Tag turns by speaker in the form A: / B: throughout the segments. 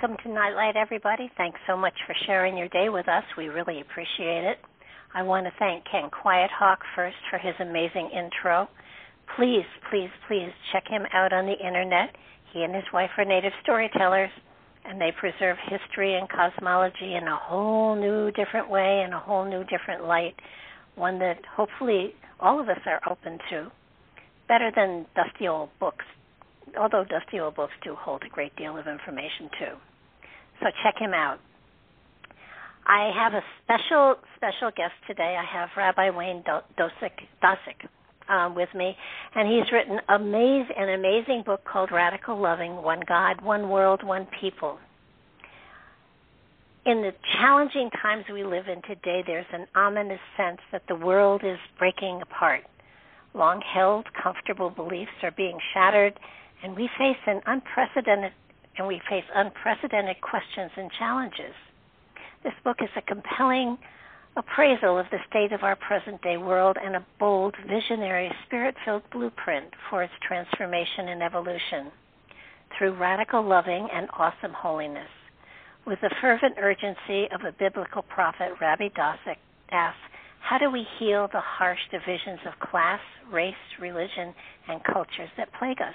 A: Welcome to Nightlight, everybody. Thanks so much for sharing your day with us. We really appreciate it. I want to thank Ken Quiet Hawk first for his amazing intro. Please, please, please check him out on the internet. He and his wife are native storytellers, and they preserve history and cosmology in a whole new different way, in a whole new different light, one that hopefully all of us are open to. Better than dusty old books, although dusty old books do hold a great deal of information too. So check him out. I have a special, special guest today. I have Rabbi Wayne Dosick, Dosick um, with me, and he's written amaz- an amazing book called Radical Loving One God, One World, One People. In the challenging times we live in today, there's an ominous sense that the world is breaking apart. Long held, comfortable beliefs are being shattered, and we face an unprecedented and we face unprecedented questions and challenges. This book is a compelling appraisal of the state of our present day world and a bold, visionary, spirit filled blueprint for its transformation and evolution through radical loving and awesome holiness. With the fervent urgency of a biblical prophet, Rabbi Dosick asks, How do we heal the harsh divisions of class, race, religion, and cultures that plague us?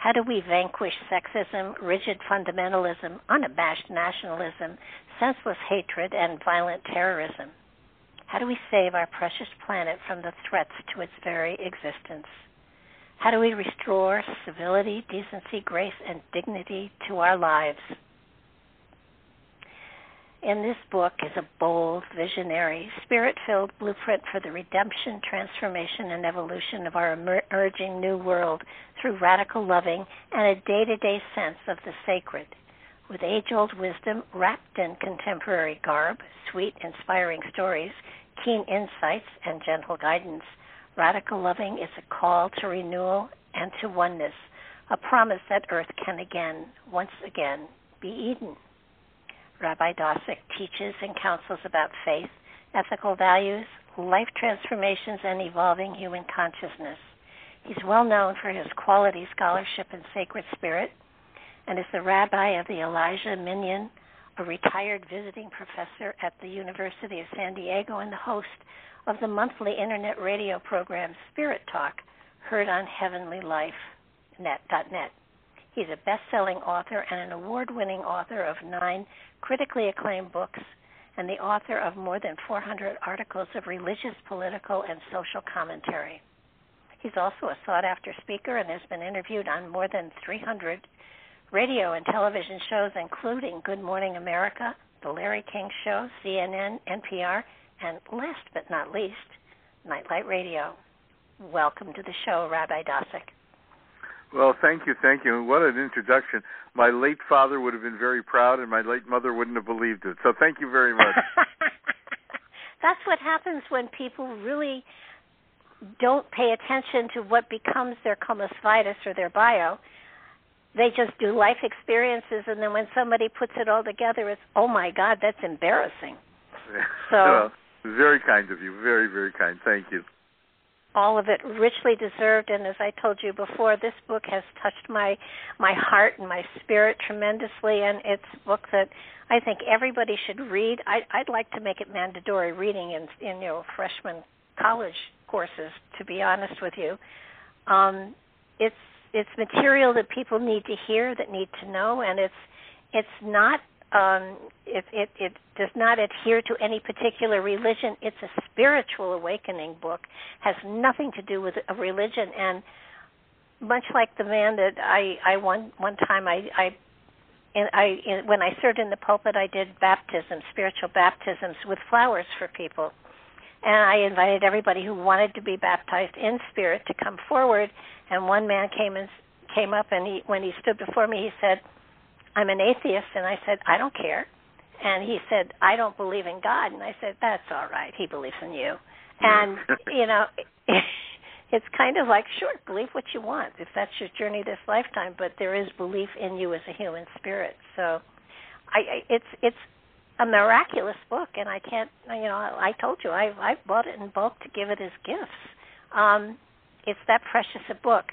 A: How do we vanquish sexism, rigid fundamentalism, unabashed nationalism, senseless hatred, and violent terrorism? How do we save our precious planet from the threats to its very existence? How do we restore civility, decency, grace, and dignity to our lives? in this book is a bold, visionary, spirit filled blueprint for the redemption, transformation, and evolution of our emerging new world through radical loving and a day to day sense of the sacred. With age old wisdom wrapped in contemporary garb, sweet, inspiring stories, keen insights, and gentle guidance, radical loving is a call to renewal and to oneness, a promise that earth can again, once again, be Eden. Rabbi Dosick teaches and counsels about faith, ethical values, life transformations, and evolving human consciousness. He's well known for his quality scholarship and sacred spirit and is the rabbi of the Elijah Minyan, a retired visiting professor at the University of San Diego and the host of the monthly internet radio program Spirit Talk, heard on healthylife.net. He's a best selling author and an award winning author of nine critically acclaimed books and the author of more than 400 articles of religious, political, and social commentary. He's also a sought after speaker and has been interviewed on more than 300 radio and television shows, including Good Morning America, The Larry King Show, CNN, NPR, and last but not least, Nightlight Radio. Welcome to the show, Rabbi Dosick.
B: Well, thank you, thank you. What an introduction. My late father would have been very proud, and my late mother wouldn't have believed it. So thank you very much.
A: That's what happens when people really don't pay attention to what becomes their comus vitus or their bio. they just do life experiences, and then when somebody puts it all together, it's oh my God, that's embarrassing. So
B: well, very kind of you, very very kind. Thank you.
A: All of it richly deserved, and as I told you before, this book has touched my my heart and my spirit tremendously, and it's a book that I think everybody should read. I, I'd like to make it mandatory reading in in you know freshman college courses. To be honest with you, um, it's it's material that people need to hear, that need to know, and it's it's not um, it, it it does not adhere to any particular religion. It's a spiritual awakening book. Has nothing to do with a religion, and much like the man that I I one one time I I and I when I served in the pulpit, I did baptisms, spiritual baptisms with flowers for people, and I invited everybody who wanted to be baptized in spirit to come forward. And one man came and came up, and he when he stood before me, he said, "I'm an atheist," and I said, "I don't care." And he said, "I don't believe in God," and I said, "That's all right. He believes in you." Mm. And you know. it's kind of like sure believe what you want if that's your journey this lifetime but there is belief in you as a human spirit so i, I it's it's a miraculous book, and I can't. You know, I told you I I bought it in bulk to give it as gifts. Um, it's that precious a book,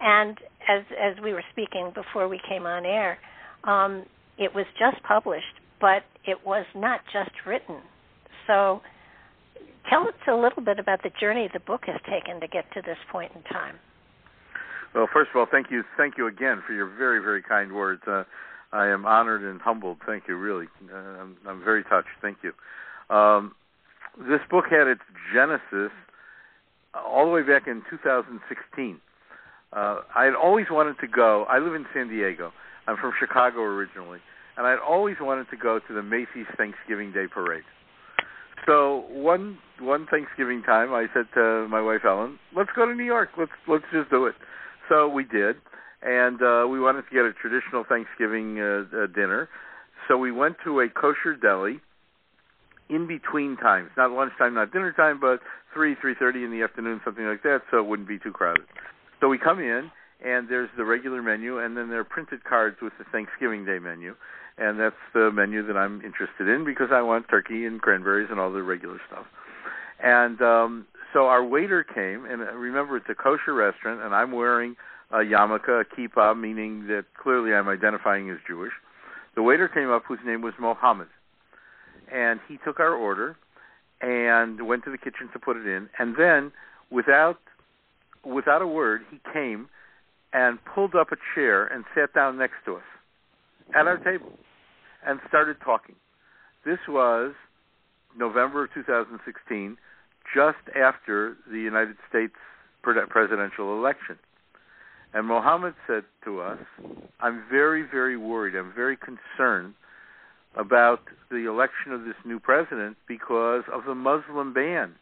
A: and as as we were speaking before we came on air, um, it was just published, but it was not just written. So, tell us a little bit about the journey the book has taken to get to this point in time.
B: Well, first of all, thank you, thank you again for your very, very kind words. Uh, I am honored and humbled. Thank you, really. Uh, I'm, I'm very touched. Thank you. Um, this book had its genesis all the way back in 2016. Uh, I had always wanted to go. I live in San Diego. I'm from Chicago originally, and I'd always wanted to go to the Macy's Thanksgiving Day Parade. So one one Thanksgiving time, I said to my wife Ellen, "Let's go to New York. Let's let's just do it." So we did, and uh, we wanted to get a traditional Thanksgiving uh, uh, dinner. So we went to a kosher deli in between times, not lunchtime, not dinner time, but three, three thirty in the afternoon, something like that, so it wouldn't be too crowded. So we come in, and there's the regular menu, and then there are printed cards with the Thanksgiving Day menu, and that's the menu that I'm interested in because I want turkey and cranberries and all the regular stuff. And um, so our waiter came, and remember it's a kosher restaurant, and I'm wearing Uh, a yarmulke, a kippah, meaning that clearly I'm identifying as Jewish. The waiter came up whose name was Mohammed, and he took our order and went to the kitchen to put it in, and then without without a word, he came and pulled up a chair and sat down next to us at our table and started talking. This was November of 2016, just after the United States presidential election. And Mohammed said to us, I'm very, very worried. I'm very concerned about the election of this new president because of the Muslim ban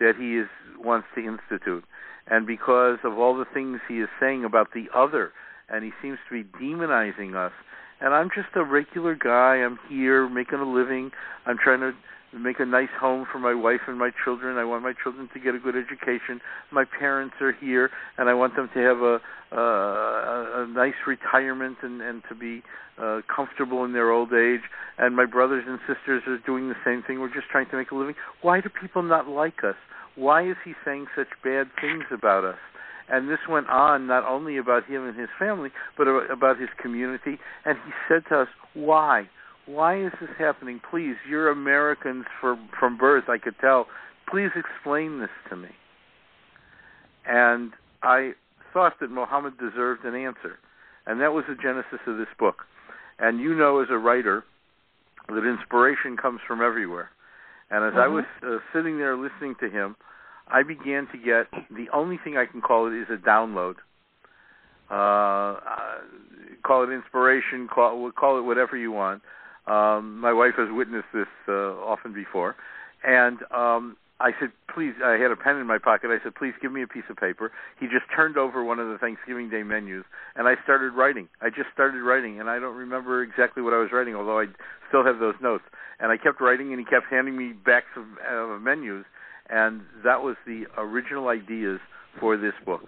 B: that he is wants to institute and because of all the things he is saying about the other. And he seems to be demonizing us. And I'm just a regular guy. I'm here making a living. I'm trying to make a nice home for my wife and my children. I want my children to get a good education. My parents are here, and I want them to have a a, a nice retirement and and to be uh, comfortable in their old age. And my brothers and sisters are doing the same thing. We're just trying to make a living. Why do people not like us? Why is he saying such bad things about us? And this went on not only about him and his family, but about his community. And he said to us, "Why? Why is this happening? Please, you're Americans for, from birth, I could tell. Please explain this to me. And I thought that Muhammad deserved an answer. And that was the genesis of this book. And you know, as a writer, that inspiration comes from everywhere. And as mm-hmm. I was uh, sitting there listening to him, I began to get the only thing I can call it is a download. Uh, uh, call it inspiration, call, call it whatever you want. Um, my wife has witnessed this uh, often before, and um, I said, "Please." I had a pen in my pocket. I said, "Please give me a piece of paper." He just turned over one of the Thanksgiving Day menus, and I started writing. I just started writing, and I don't remember exactly what I was writing, although I still have those notes. And I kept writing, and he kept handing me backs of uh, menus, and that was the original ideas for this book.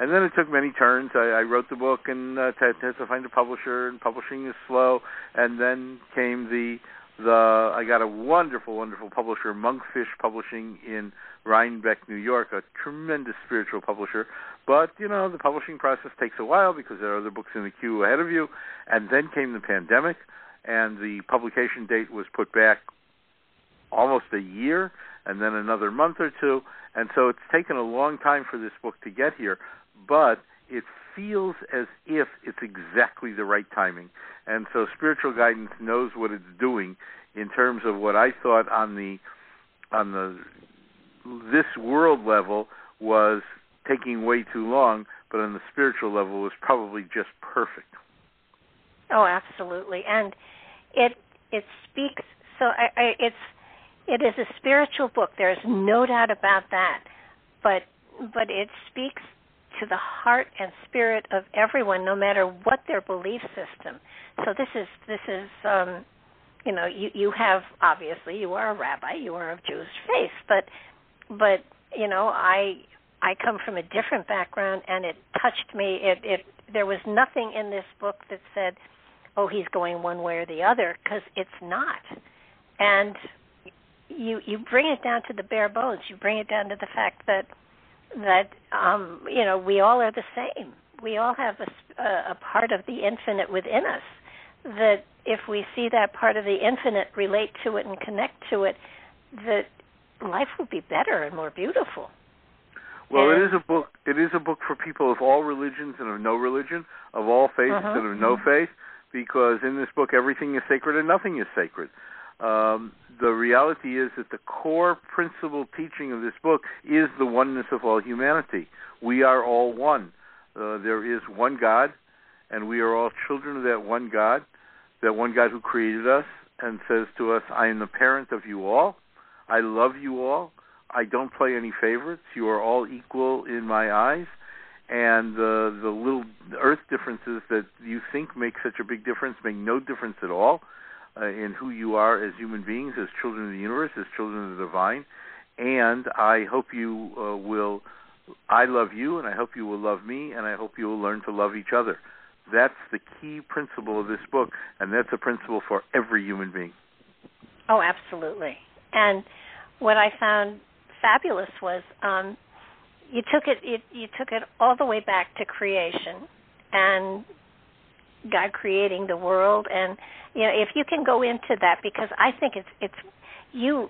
B: And then it took many turns. I, I wrote the book and uh, had, had to find a publisher, and publishing is slow. And then came the the I got a wonderful, wonderful publisher, Monkfish Publishing in Rhinebeck, New York, a tremendous spiritual publisher. But you know, the publishing process takes a while because there are other books in the queue ahead of you. And then came the pandemic, and the publication date was put back almost a year, and then another month or two. And so it's taken a long time for this book to get here, but it feels as if it's exactly the right timing. And so spiritual guidance knows what it's doing in terms of what I thought on the on the this world level was taking way too long, but on the spiritual level was probably just perfect.
A: Oh, absolutely, and it it speaks. So I, I, it's it is a spiritual book. There is no doubt about that, but but it speaks to the heart and spirit of everyone, no matter what their belief system. So this is this is um, you know you you have obviously you are a rabbi, you are of Jewish faith, but but you know I I come from a different background and it touched me. It it there was nothing in this book that said, oh he's going one way or the other because it's not, and you you bring it down to the bare bones. You bring it down to the fact that that um, you know we all are the same. We all have a, a part of the infinite within us. That if we see that part of the infinite, relate to it, and connect to it, that life will be better and more beautiful.
B: Well, and, it is a book. It is a book for people of all religions and of no religion, of all faiths uh-huh. and of no faith, because in this book everything is sacred and nothing is sacred. Um, the reality is that the core principal teaching of this book is the oneness of all humanity. We are all one. Uh, there is one God, and we are all children of that one God, that one God who created us and says to us, I am the parent of you all. I love you all. I don't play any favorites. You are all equal in my eyes. And uh, the little earth differences that you think make such a big difference make no difference at all uh, in who you are as human beings, as children of the universe, as children of the divine. And I hope you uh, will. I love you, and I hope you will love me, and I hope you will learn to love each other. That's the key principle of this book, and that's a principle for every human being.
A: Oh, absolutely. And what I found fabulous was um, you took it, it you took it all the way back to creation and God creating the world. And you know if you can go into that because I think it's it's you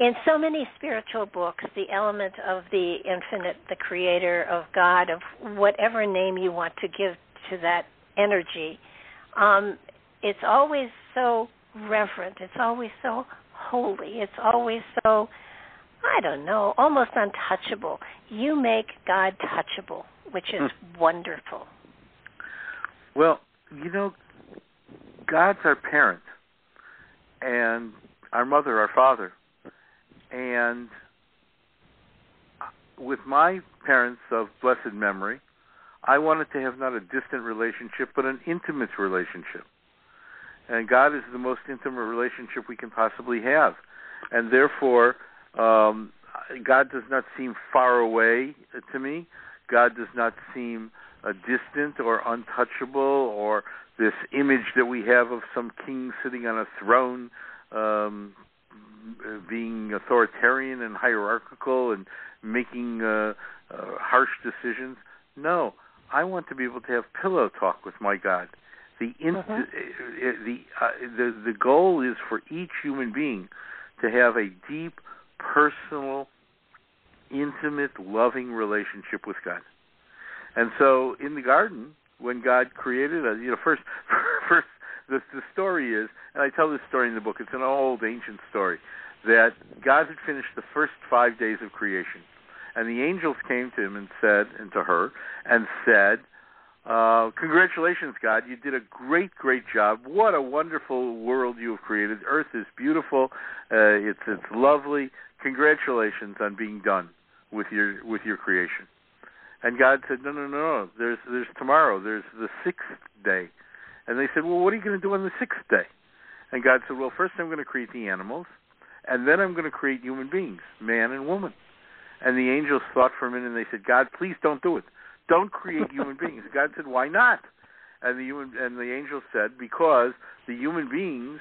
A: in so many spiritual books the element of the infinite the creator of God of whatever name you want to give to that energy um it's always so reverent. It's always so holy. It's always so I don't know almost untouchable. You make God touchable which is hmm. wonderful
B: well, you know, God's our parent, and our mother, our father, and with my parents of blessed memory, I wanted to have not a distant relationship, but an intimate relationship. And God is the most intimate relationship we can possibly have. And therefore, um, God does not seem far away to me. God does not seem uh, distant or untouchable or this image that we have of some king sitting on a throne um, being authoritarian and hierarchical and making uh, uh, harsh decisions. No, I want to be able to have pillow talk with my God. The in- mm-hmm. the uh, the the goal is for each human being to have a deep, personal, intimate, loving relationship with God. And so in the garden, when God created us, you know, first, first the, the story is, and I tell this story in the book. It's an old ancient story that God had finished the first five days of creation, and the angels came to him and said, and to her, and said, uh, "Congratulations, God! You did a great, great job. What a wonderful world you have created. Earth is beautiful. Uh, it's it's lovely. Congratulations on being done with your with your creation." And God said, no, no, no, no. there's there's tomorrow. There's the sixth day. And they said, well, what are you going to do on the sixth day? And God said, well, first I'm going to create the animals, and then I'm going to create human beings, man and woman. And the angels thought for a minute, and they said, God, please don't do it. Don't create human beings. God said, "Why not?" And the human and the angels said, "Because the human beings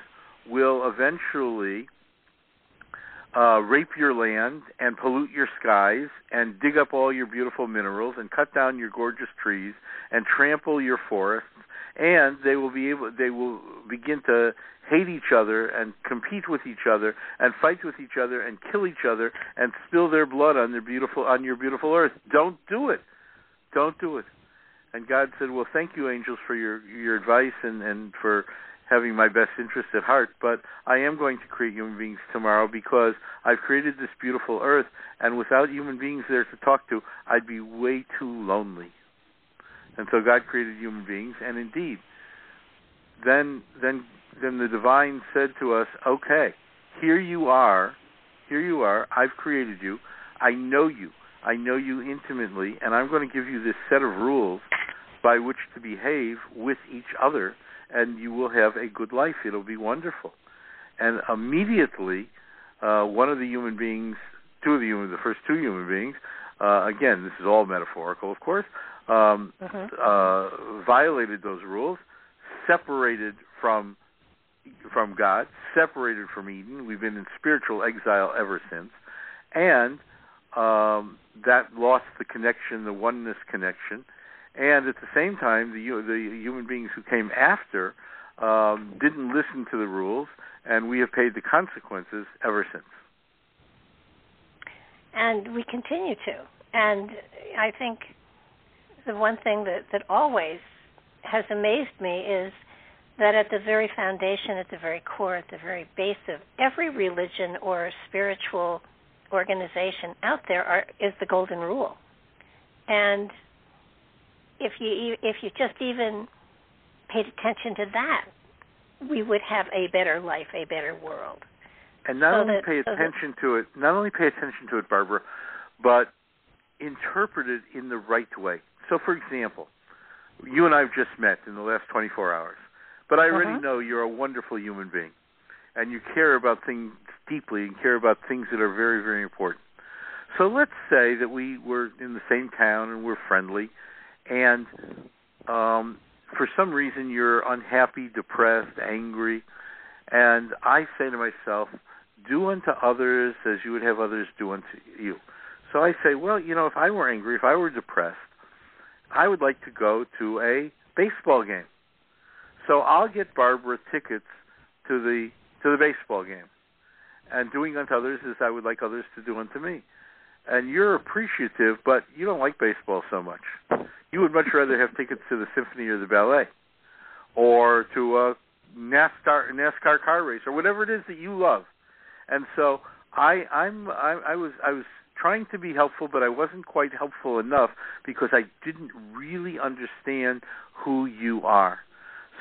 B: will eventually uh, rape your land and pollute your skies and dig up all your beautiful minerals and cut down your gorgeous trees and trample your forests. And they will be able they will begin to hate each other and compete with each other and fight with each other and kill each other and spill their blood on their beautiful on your beautiful earth. Don't do it. Don't do it. And god said well thank you angels for your your advice and and for having my best interest at heart, but I am going to create human beings tomorrow because I've created this beautiful earth, and without human beings there to talk to, I'd be way too lonely. And so God created human beings, and indeed, then then then the divine said to us, "Okay, here you are, here you are. I've created you. I know you. I know you intimately, and I'm going to give you this set of rules by which to behave with each other." And you will have a good life. It'll be wonderful. And immediately, uh, one of the human beings, two of the human, the first two human beings, uh, again, this is all metaphorical, of course, um, uh-huh. uh, violated those rules, separated from from God, separated from Eden. We've been in spiritual exile ever since, and um, that lost the connection, the oneness connection, and at the same time, the the human beings who came after um, didn't listen to the rules, and we have paid the consequences ever since.
A: And we continue to. And I think the one thing that that always has amazed me is that at the very foundation, at the very core, at the very base of every religion or spiritual organization out there are, is the golden rule. And if you if you just even paid attention to that, we would have a better life, a better world.
B: And not so only that, pay attention so to it, not only pay attention to it, Barbara, but interpret it in the right way. So, for example, you and I have just met in the last 24 hours, but I already uh-huh. know you're a wonderful human being, and you care about things deeply and care about things that are very, very important. So let's say that we were in the same town and we're friendly, and um, for some reason you're unhappy, depressed, angry, and I say to myself, do unto others as you would have others do unto you. So I say, well, you know, if I were angry, if I were depressed, I would like to go to a baseball game. So I'll get Barbara tickets to the to the baseball game. And doing unto others as I would like others to do unto me. And you're appreciative, but you don't like baseball so much. You would much rather have tickets to the symphony or the ballet, or to a NASCAR NASCAR car race, or whatever it is that you love. And so I, I'm I, I was I was trying to be helpful, but I wasn't quite helpful enough because I didn't really understand who you are.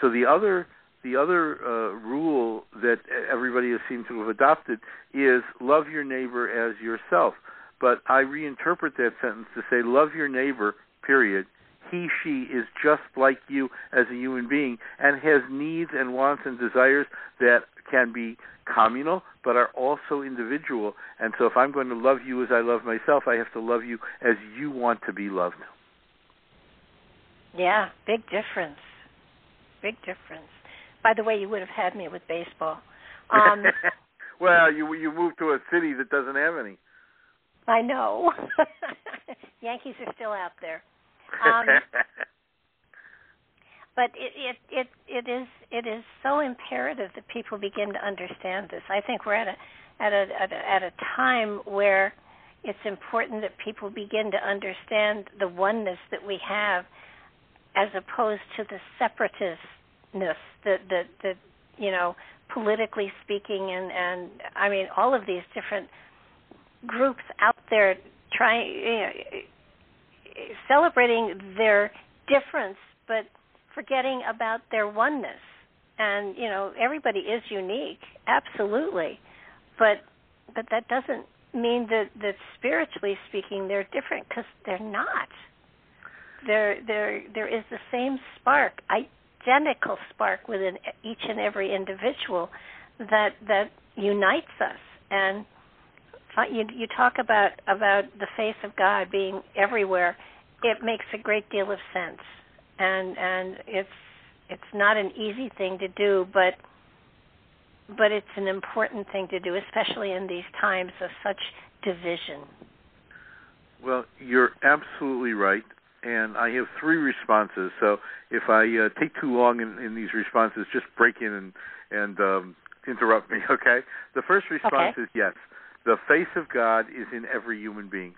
B: So the other the other uh, rule that everybody has seemed to have adopted is love your neighbor as yourself. But I reinterpret that sentence to say love your neighbor, period, he, she is just like you as a human being and has needs and wants and desires that can be communal but are also individual. And so if I'm going to love you as I love myself, I have to love you as you want to be loved.
A: Yeah, big difference. Big difference. By the way, you would have had me with baseball. Um,
B: well, you you moved to a city that doesn't have any.
A: I know. Yankees are still out there. Um, but it, it it it is it is so imperative that people begin to understand this. I think we're at a at a at a, at a time where it's important that people begin to understand the oneness that we have, as opposed to the separateness that that that you know politically speaking and and I mean all of these different groups out there trying you know, celebrating their difference, but forgetting about their oneness. And you know, everybody is unique, absolutely, but but that doesn't mean that that spiritually speaking they're different because they're not. There there there is the same spark, identical spark within each and every individual that that unites us and you you talk about about the face of God being everywhere. it makes a great deal of sense, and and it's it's not an easy thing to do, but but it's an important thing to do, especially in these times of such division.
B: Well, you're absolutely right, and I have three responses. So if I uh, take too long in, in these responses, just break in and and um, interrupt me. Okay. The first response
A: okay.
B: is yes. The face of God is in every human being.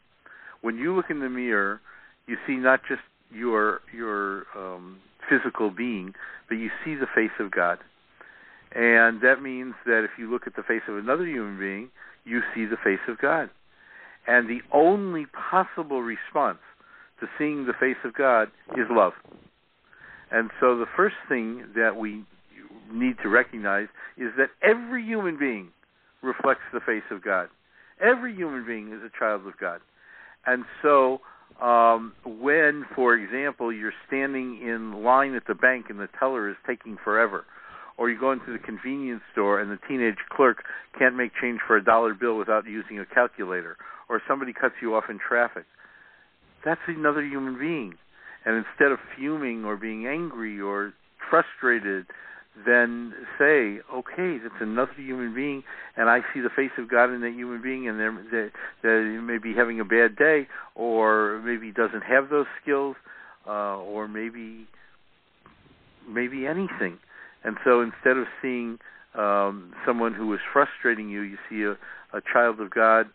B: When you look in the mirror, you see not just your your um, physical being, but you see the face of God. And that means that if you look at the face of another human being, you see the face of God. And the only possible response to seeing the face of God is love. And so the first thing that we need to recognize is that every human being reflects the face of God. Every human being is a child of God. And so um, when, for example, you're standing in line at the bank and the teller is taking forever, or you go into the convenience store and the teenage clerk can't make change for a dollar bill without using a calculator, or somebody cuts you off in traffic, that's another human being. And instead of fuming or being angry or frustrated, then say, okay, that's another human being, and I see the face of God in that human being, and they're, they're, they may be having a bad day, or maybe doesn't have those skills, uh, or maybe maybe anything. And so instead of seeing um, someone who is frustrating you, you see a, a child of God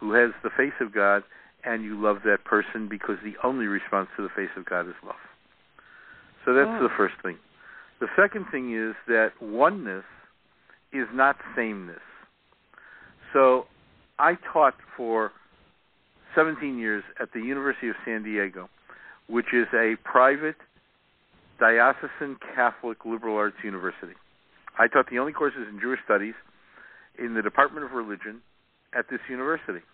B: who has the face of God, and you love that person because the only response to the face of God is love. So that's
A: oh.
B: the first thing. The second thing is that oneness is not sameness. So I taught for 17 years at the University of San Diego, which is a private diocesan Catholic liberal arts university. I taught the only courses in Jewish studies in the Department of Religion at this university.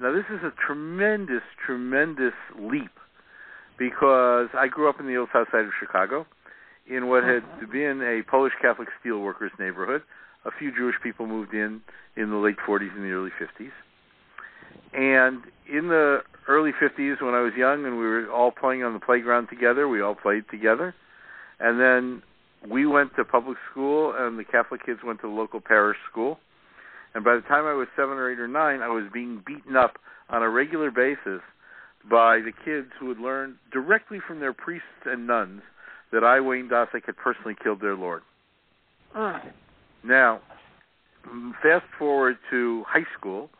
B: Now, this is a tremendous, tremendous leap because I grew up in the old south side of Chicago in what had
A: uh-huh.
B: been a Polish Catholic steelworkers neighborhood. A few Jewish people moved in in the late 40s and the early 50s. And in the early 50s, when I was young and we were all playing on the playground together, we all played together. And then we went to public school, and the Catholic kids went to the local parish school. And by the time I was seven or eight or nine, I was being beaten up on a regular basis by the kids who had learned directly from their priests and nuns that I, Wayne Dosick, had personally killed their Lord.
A: Uh.
B: Now, fast forward to high school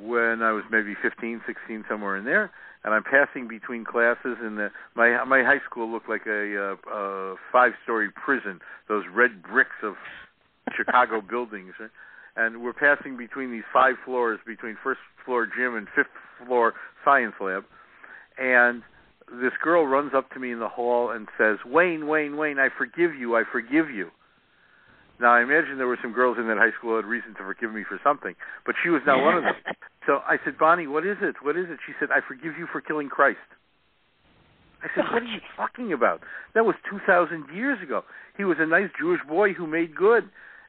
B: when I was maybe 15, 16, somewhere in there, and I'm passing between classes, and the, my my high school looked like a, a, a five-story prison, those red bricks of Chicago buildings, right? and we're passing between these five floors, between first floor gym and fifth floor science lab, and this girl runs up to me in the hall and says, "Wayne, Wayne, Wayne, I forgive you. I forgive you." Now I imagine there were some girls in that high school who had reason to forgive me for something, but she was not one of them. So I said, "Bonnie, what is it? What is it?" She said, "I forgive you for killing Christ." I said, "What are you talking about? That was 2,000 years ago. He was a nice Jewish boy who made good.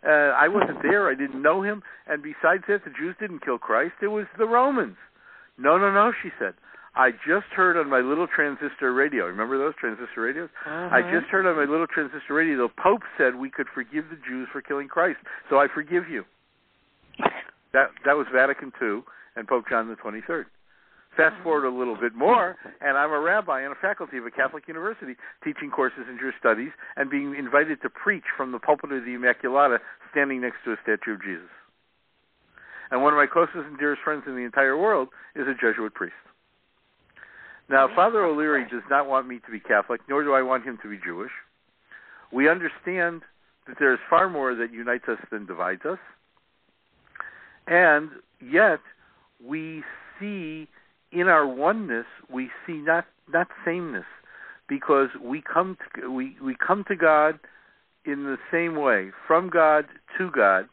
B: Uh, I wasn't there. I didn't know him. And besides that, the Jews didn't kill Christ. It was the Romans." No, no, no, she said. I just heard on my little transistor radio. Remember those transistor radios?
A: Uh-huh.
B: I just heard on my little transistor radio the Pope said we could forgive the Jews for killing Christ, so I forgive you. That that was Vatican II and Pope John the Twenty Third. Fast forward a little bit more, and I'm a rabbi on a faculty of a Catholic university teaching courses in Jewish studies and being invited to preach from the pulpit of the Immaculata, standing next to a statue of Jesus. And one of my closest and dearest friends in the entire world is a Jesuit priest. Now, Father O'Leary does not want me to be Catholic, nor do I want him to be Jewish. We understand that there is far more that unites us than divides us. And yet, we see in our oneness, we see not, not sameness, because we come to, we, we come to God in the same way, from God to God,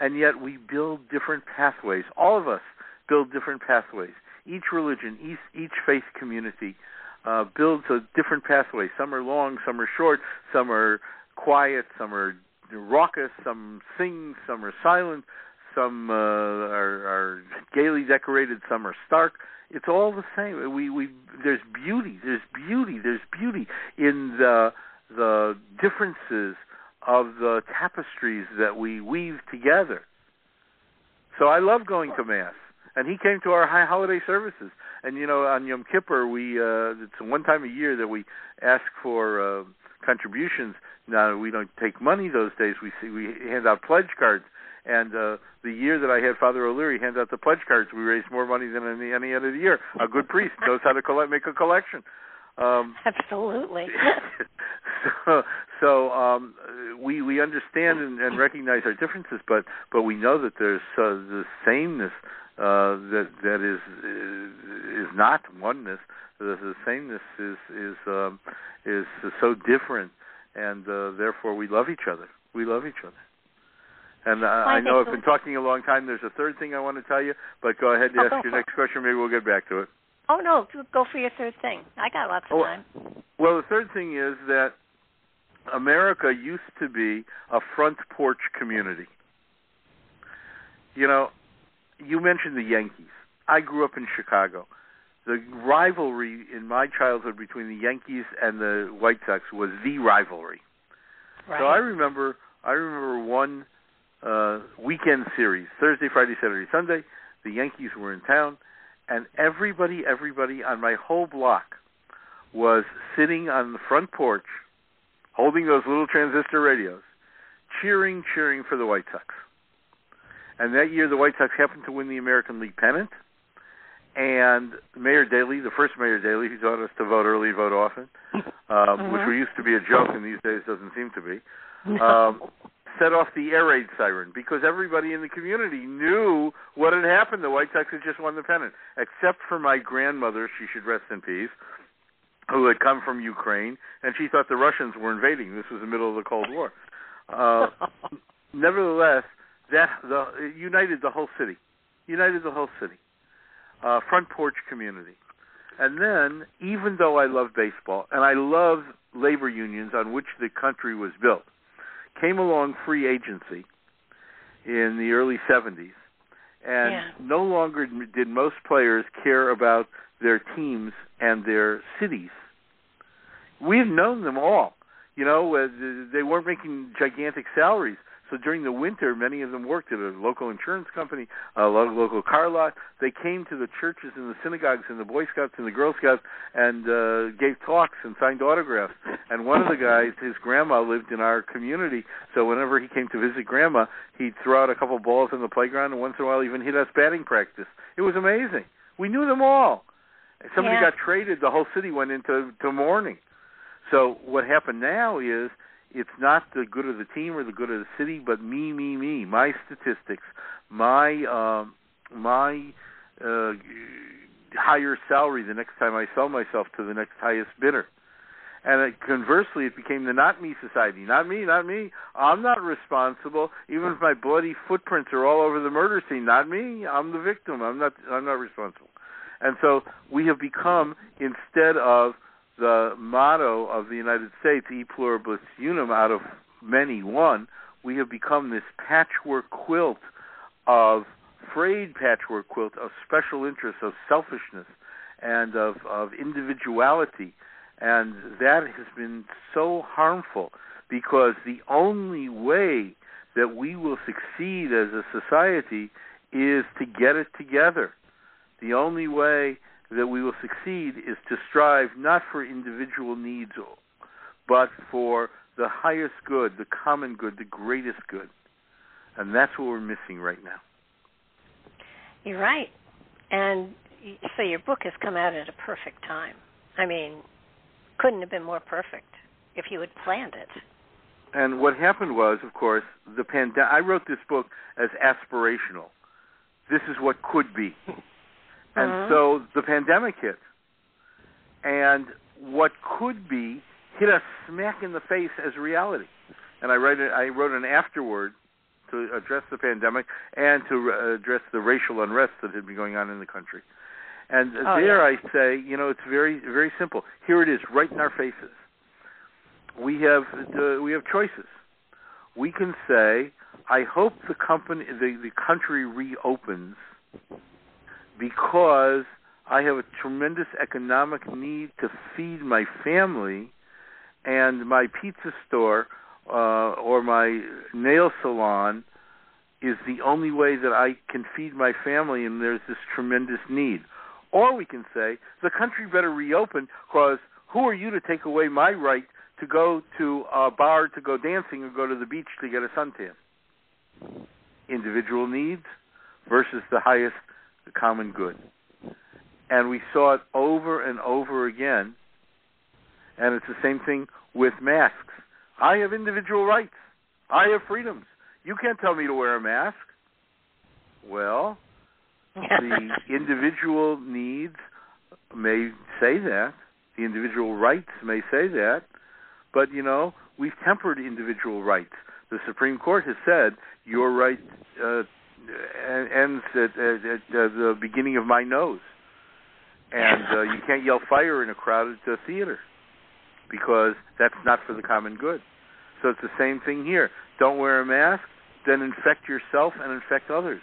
B: and yet we build different pathways. All of us build different pathways each religion, each, each faith community uh, builds a different pathway. Some are long, some are short, some are quiet, some are raucous, some sing, some are silent, some uh, are, are gaily decorated, some are stark. it's all the same. We we there's beauty, there's beauty, there's beauty in the the differences of the tapestries that we weave together. So I love going to mass, and he came to our high holiday services. And you know, on Yom Kippur, we uh, it's one time a year that we ask for uh, contributions. Now we don't take money those days. We see, we hand out pledge cards. And uh, the year that I had Father O'Leary hand out the pledge cards, we raised more money than any any other year. A good priest knows how to collect, make a collection.
A: Um, Absolutely.
B: so, so um, we we understand and, and recognize our differences, but but we know that there's uh, the sameness uh, that that is is not oneness. The, the sameness is is um, is so different, and uh, therefore we love each other. We love each other. And uh, I know I've been talking a long time. There's a third thing I want to tell you, but go ahead and oh, ask your next question. Maybe we'll get back to it.
A: Oh no, go for your third thing. I got lots of oh, time.
B: Well, the third thing is that America used to be a front porch community. You know, you mentioned the Yankees. I grew up in Chicago. The rivalry in my childhood between the Yankees and the White Sox was the rivalry.
A: Right.
B: So I remember I remember one uh weekend series, Thursday, Friday, Saturday, Sunday. The Yankees were in town and everybody everybody on my whole block was sitting on the front porch holding those little transistor radios cheering cheering for the White Sox. And that year, the White Sox happened to win the American League pennant. And Mayor Daley, the first Mayor Daley, who taught us to vote early, vote often, um, uh-huh. which used to be a joke and these days doesn't seem to be, um, set off the air raid siren because everybody in the community knew what had happened. The White Sox had just won the pennant, except for my grandmother, she should rest in peace, who had come from Ukraine, and she thought the Russians were invading. This was the middle of the Cold War. Uh, nevertheless, that the united the whole city, united the whole city, uh, front porch community. And then, even though I love baseball and I love labor unions on which the country was built, came along free agency in the early 70s, and
A: yeah.
B: no longer did most players care about their teams and their cities. We've known them all. You know, uh, they weren't making gigantic salaries, so during the winter, many of them worked at a local insurance company, a local car lot. They came to the churches and the synagogues and the Boy Scouts and the Girl Scouts and uh, gave talks and signed autographs. And one of the guys, his grandma lived in our community, so whenever he came to visit grandma, he'd throw out a couple balls in the playground, and once in a while even hit us batting practice. It was amazing. We knew them all. Somebody
A: yeah.
B: got traded, the whole city went into to mourning. So what happened now is it's not the good of the team or the good of the city, but me, me, me, my statistics, my um, my uh, higher salary the next time I sell myself to the next highest bidder. And it, conversely, it became the not me society. Not me, not me. I'm not responsible. Even if my bloody footprints are all over the murder scene, not me. I'm the victim. I'm not. I'm not responsible. And so we have become instead of the motto of the United States, e pluribus unum, out of many one, we have become this patchwork quilt of frayed patchwork quilt of special interests, of selfishness, and of, of individuality. And that has been so harmful because the only way that we will succeed as a society is to get it together. The only way that we will succeed is to strive not for individual needs, but for the highest good, the common good, the greatest good. And that's what we're missing right now.
A: You're right. And so your book has come out at a perfect time. I mean, couldn't have been more perfect if you had planned it.
B: And what happened was, of course, the pandemic. I wrote this book as aspirational. This is what could be. And
A: uh-huh.
B: so the pandemic hit. And what could be hit us smack in the face as reality. And I wrote I wrote an afterword to address the pandemic and to address the racial unrest that had been going on in the country. And
A: oh,
B: there
A: yeah.
B: I say, you know, it's very very simple. Here it is, right in our faces. We have uh, we have choices. We can say, I hope the company the, the country reopens because I have a tremendous economic need to feed my family, and my pizza store uh, or my nail salon is the only way that I can feed my family, and there's this tremendous need. Or we can say the country better reopen because who are you to take away my right to go to a bar to go dancing or go to the beach to get a suntan? Individual needs versus the highest the common good. And we saw it over and over again. And it's the same thing with masks. I have individual rights. I have freedoms. You can't tell me to wear a mask. Well, the individual needs may say that. The individual rights may say that. But, you know, we've tempered individual rights. The Supreme Court has said your right uh, ends at, at, at the beginning of my nose. And uh, you can't yell fire in a crowded uh, theater because that's not for the common good. So it's the same thing here. Don't wear a mask, then infect yourself and infect others.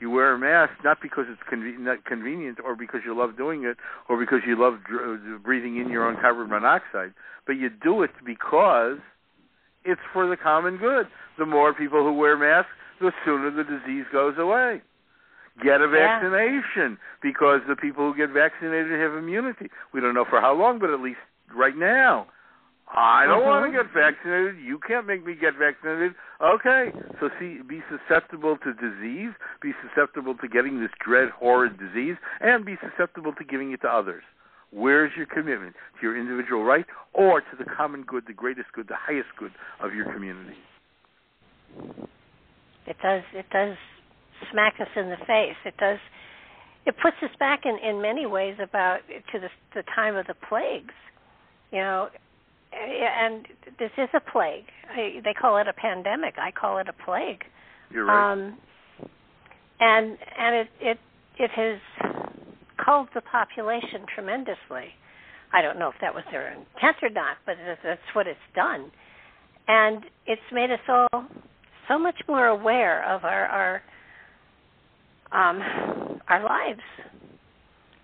B: You wear a mask not because it's conven- not convenient or because you love doing it or because you love dr- breathing in your own carbon monoxide, but you do it because it's for the common good. The more people who wear masks, the sooner the disease goes away. Get a vaccination yeah. because the people who get vaccinated have immunity. We don't know for how long, but at least right now. I don't want to mm-hmm. get vaccinated. You can't make me get vaccinated. Okay, so see, be susceptible to disease, be susceptible to getting this dread, horrid disease, and be susceptible to giving it to others. Where's your commitment to your individual right or to the common good, the greatest good, the highest good of your community?
A: It does. It does smack us in the face. It does. It puts us back in in many ways about to the the time of the plagues. You know, and this is a plague. I, they call it a pandemic. I call it a plague.
B: You're right. Um,
A: and and it it it has culled the population tremendously. I don't know if that was their intent or not, but that's what it's done. And it's made us all so much more aware of our our um, our lives.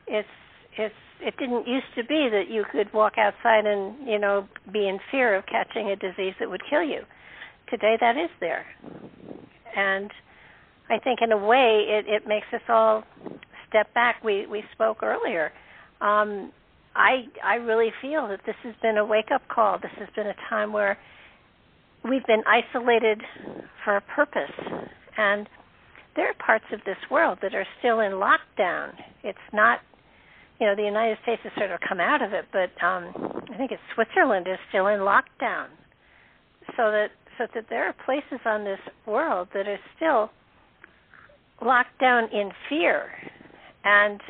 A: It's it's it didn't used to be that you could walk outside and you know be in fear of catching a disease that would kill you. Today that is there, and I think in a way it, it makes us all step back. We we spoke earlier. Um, I I really feel that this has been a wake up call. This has been a time where we've been isolated for a purpose, and there are parts of this world that are still in lockdown. It's not you know the United States has sort of come out of it, but um, I think it's Switzerland is still in lockdown. So that so that there are places on this world that are still locked down in fear, and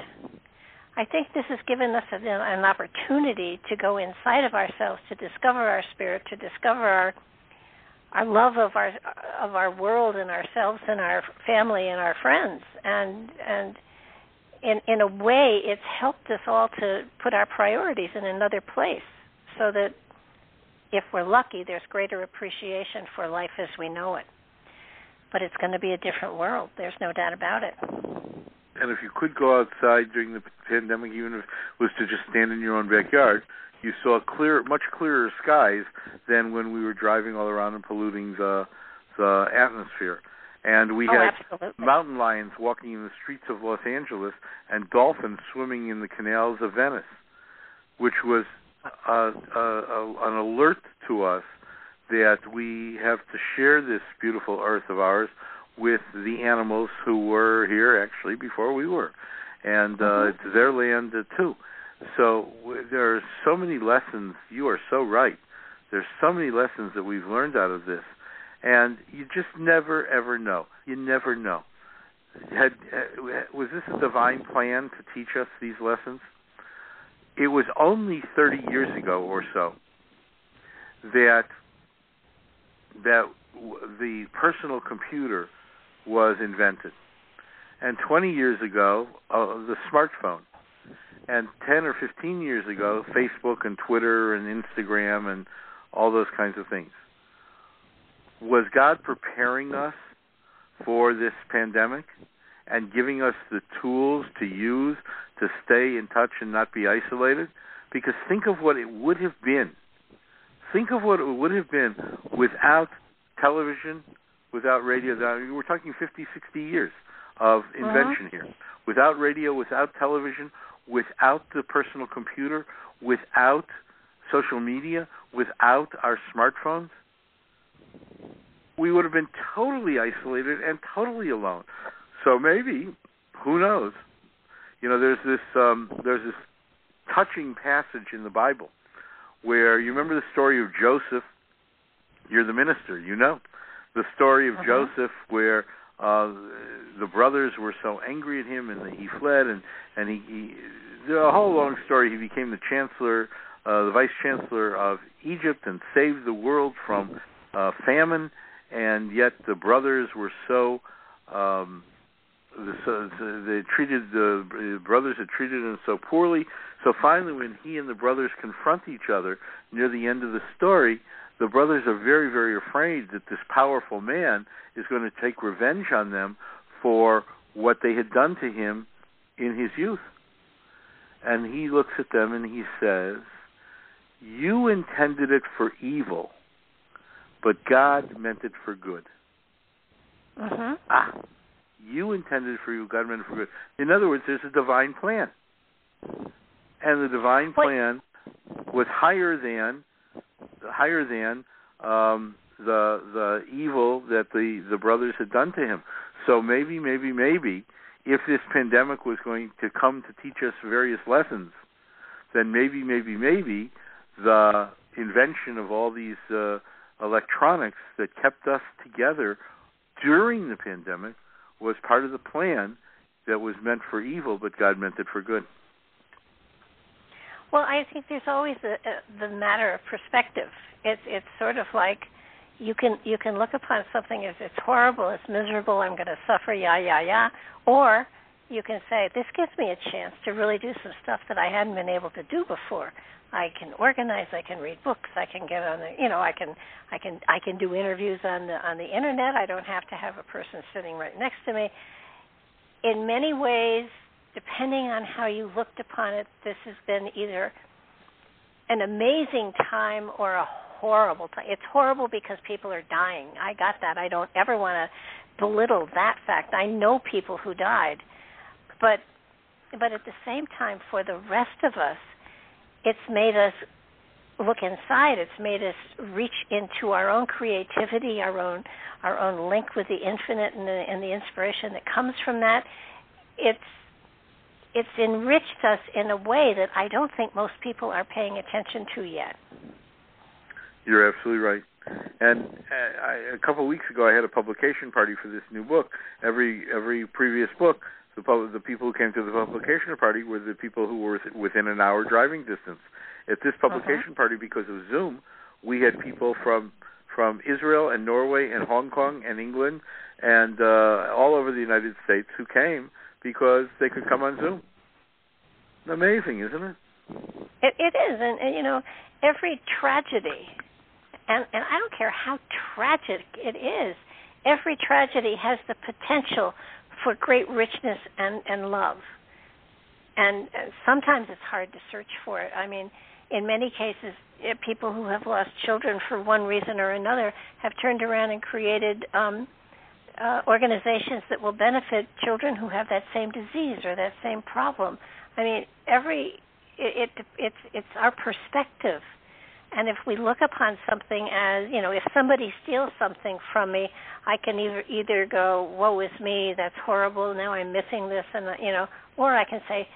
A: I think this has given us an, an opportunity to go inside of ourselves, to discover our spirit, to discover our our love of our of our world and ourselves and our family and our friends, and and in in a way it's helped us all to put our priorities in another place so that if we're lucky there's greater appreciation for life as we know it. But it's going to be a different world. There's no doubt about it.
B: And if you could go outside during the pandemic even if it was to just stand in your own backyard you saw clear much clearer skies than when we were driving all around and polluting the the atmosphere and we
A: oh,
B: had
A: absolutely.
B: mountain lions walking in the streets of Los Angeles and dolphins swimming in the canals of Venice, which was uh, uh, an alert to us that we have to share this beautiful earth of ours with the animals who were here actually before we were, and uh, mm-hmm. it's their land uh, too. So there are so many lessons. You are so right. There's so many lessons that we've learned out of this and you just never ever know. You never know. Had was this a divine plan to teach us these lessons? It was only 30 years ago or so that that the personal computer was invented, and 20 years ago uh, the smartphone, and 10 or 15 years ago Facebook and Twitter and Instagram and all those kinds of things was God preparing us for this pandemic? and giving us the tools to use to stay in touch and not be isolated. Because think of what it would have been. Think of what it would have been without television, without radio. We're talking 50, 60 years of invention uh-huh. here. Without radio, without television, without the personal computer, without social media, without our smartphones, we would have been totally isolated and totally alone. So maybe, who knows? You know, there's this um, there's this touching passage in the Bible where you remember the story of Joseph. You're the minister, you know, the story of uh-huh. Joseph where uh, the brothers were so angry at him and he fled and and he, he the whole long story. He became the chancellor, uh, the vice chancellor of Egypt, and saved the world from uh, famine. And yet the brothers were so um, so, they treated the brothers had treated him so poorly. So finally, when he and the brothers confront each other near the end of the story, the brothers are very, very afraid that this powerful man is going to take revenge on them for what they had done to him in his youth. And he looks at them and he says, You intended it for evil, but God meant it for good.
A: Uh-huh.
B: Ah, you intended it for you, God meant it for good. In other words, there's a divine plan. And the divine plan was higher than higher than um, the the evil that the the brothers had done to him. So maybe, maybe, maybe, if this pandemic was going to come to teach us various lessons, then maybe, maybe, maybe the invention of all these uh, electronics that kept us together during the pandemic was part of the plan that was meant for evil, but God meant it for good.
A: Well, I think there's always a, a, uh, the matter of perspective. It's it's sort of like you can you can look upon something as it's horrible, it's miserable, I'm going to suffer, yeah, yeah, yeah, or you can say this gives me a chance to really do some stuff that I hadn't been able to do before. I can organize, I can read books, I can get on the, you know, I can I can I can do interviews on the on the internet. I don't have to have a person sitting right next to me. In many ways, depending on how you looked upon it, this has been either an amazing time or a horrible time. It's horrible because people are dying. I got that. I don't ever want to belittle that fact. I know people who died. But but at the same time for the rest of us, it's made us look inside. It's made us reach into our own creativity, our own our own link with the infinite and the, and the inspiration that comes from that. It's it's enriched us in a way that I don't think most people are paying attention to yet.
B: You're absolutely right. And uh, I, a couple of weeks ago, I had a publication party for this new book. Every every previous book, the pub- the people who came to the publication party were the people who were within an hour driving distance. At this publication uh-huh. party, because of Zoom, we had people from from Israel and Norway and Hong Kong and England and uh, all over the United States who came because they could come on Zoom. Amazing, isn't it?
A: It, it is, and, and you know, every tragedy, and and I don't care how tragic it is, every tragedy has the potential for great richness and and love. And sometimes it's hard to search for it. I mean, in many cases, eh, people who have lost children for one reason or another have turned around and created um, uh, organizations that will benefit children who have that same disease or that same problem. I mean, every it, it it's it's our perspective, and if we look upon something as you know, if somebody steals something from me, I can either either go, "Woe is me, that's horrible. Now I'm missing this," and you know, or I can say,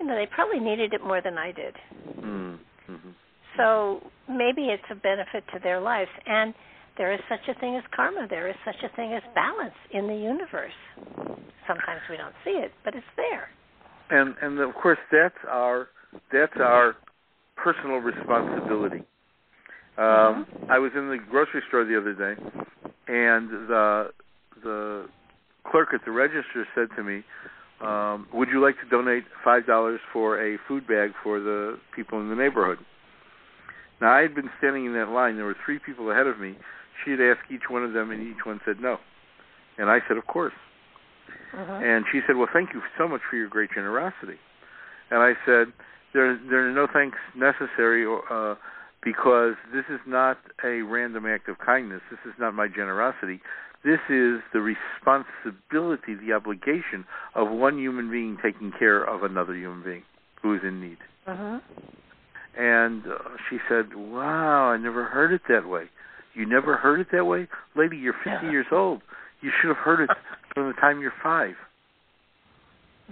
A: you know, they probably needed it more than I did.
B: Mm-hmm.
A: So maybe it's a benefit to their lives, and there is such a thing as karma. There is such a thing as balance in the universe. Sometimes we don't see it, but it's there.
B: And and of course that's our that's our personal responsibility. Um, mm-hmm. I was in the grocery store the other day, and the the clerk at the register said to me, um, "Would you like to donate five dollars for a food bag for the people in the neighborhood?" Now I had been standing in that line. There were three people ahead of me, she had asked each one of them, and each one said no. And I said, of course.
A: Uh-huh.
B: And she said, "Well, thank you so much for your great generosity." And I said, "There, there are no thanks necessary, uh, because this is not a random act of kindness. This is not my generosity. This is the responsibility, the obligation of one human being taking care of another human being who is in need."
A: Uh-huh.
B: And uh, she said, "Wow, I never heard it that way. You never heard it that way, lady. You're 50
A: Yeah.
B: years old. You should have heard it from the time you're five.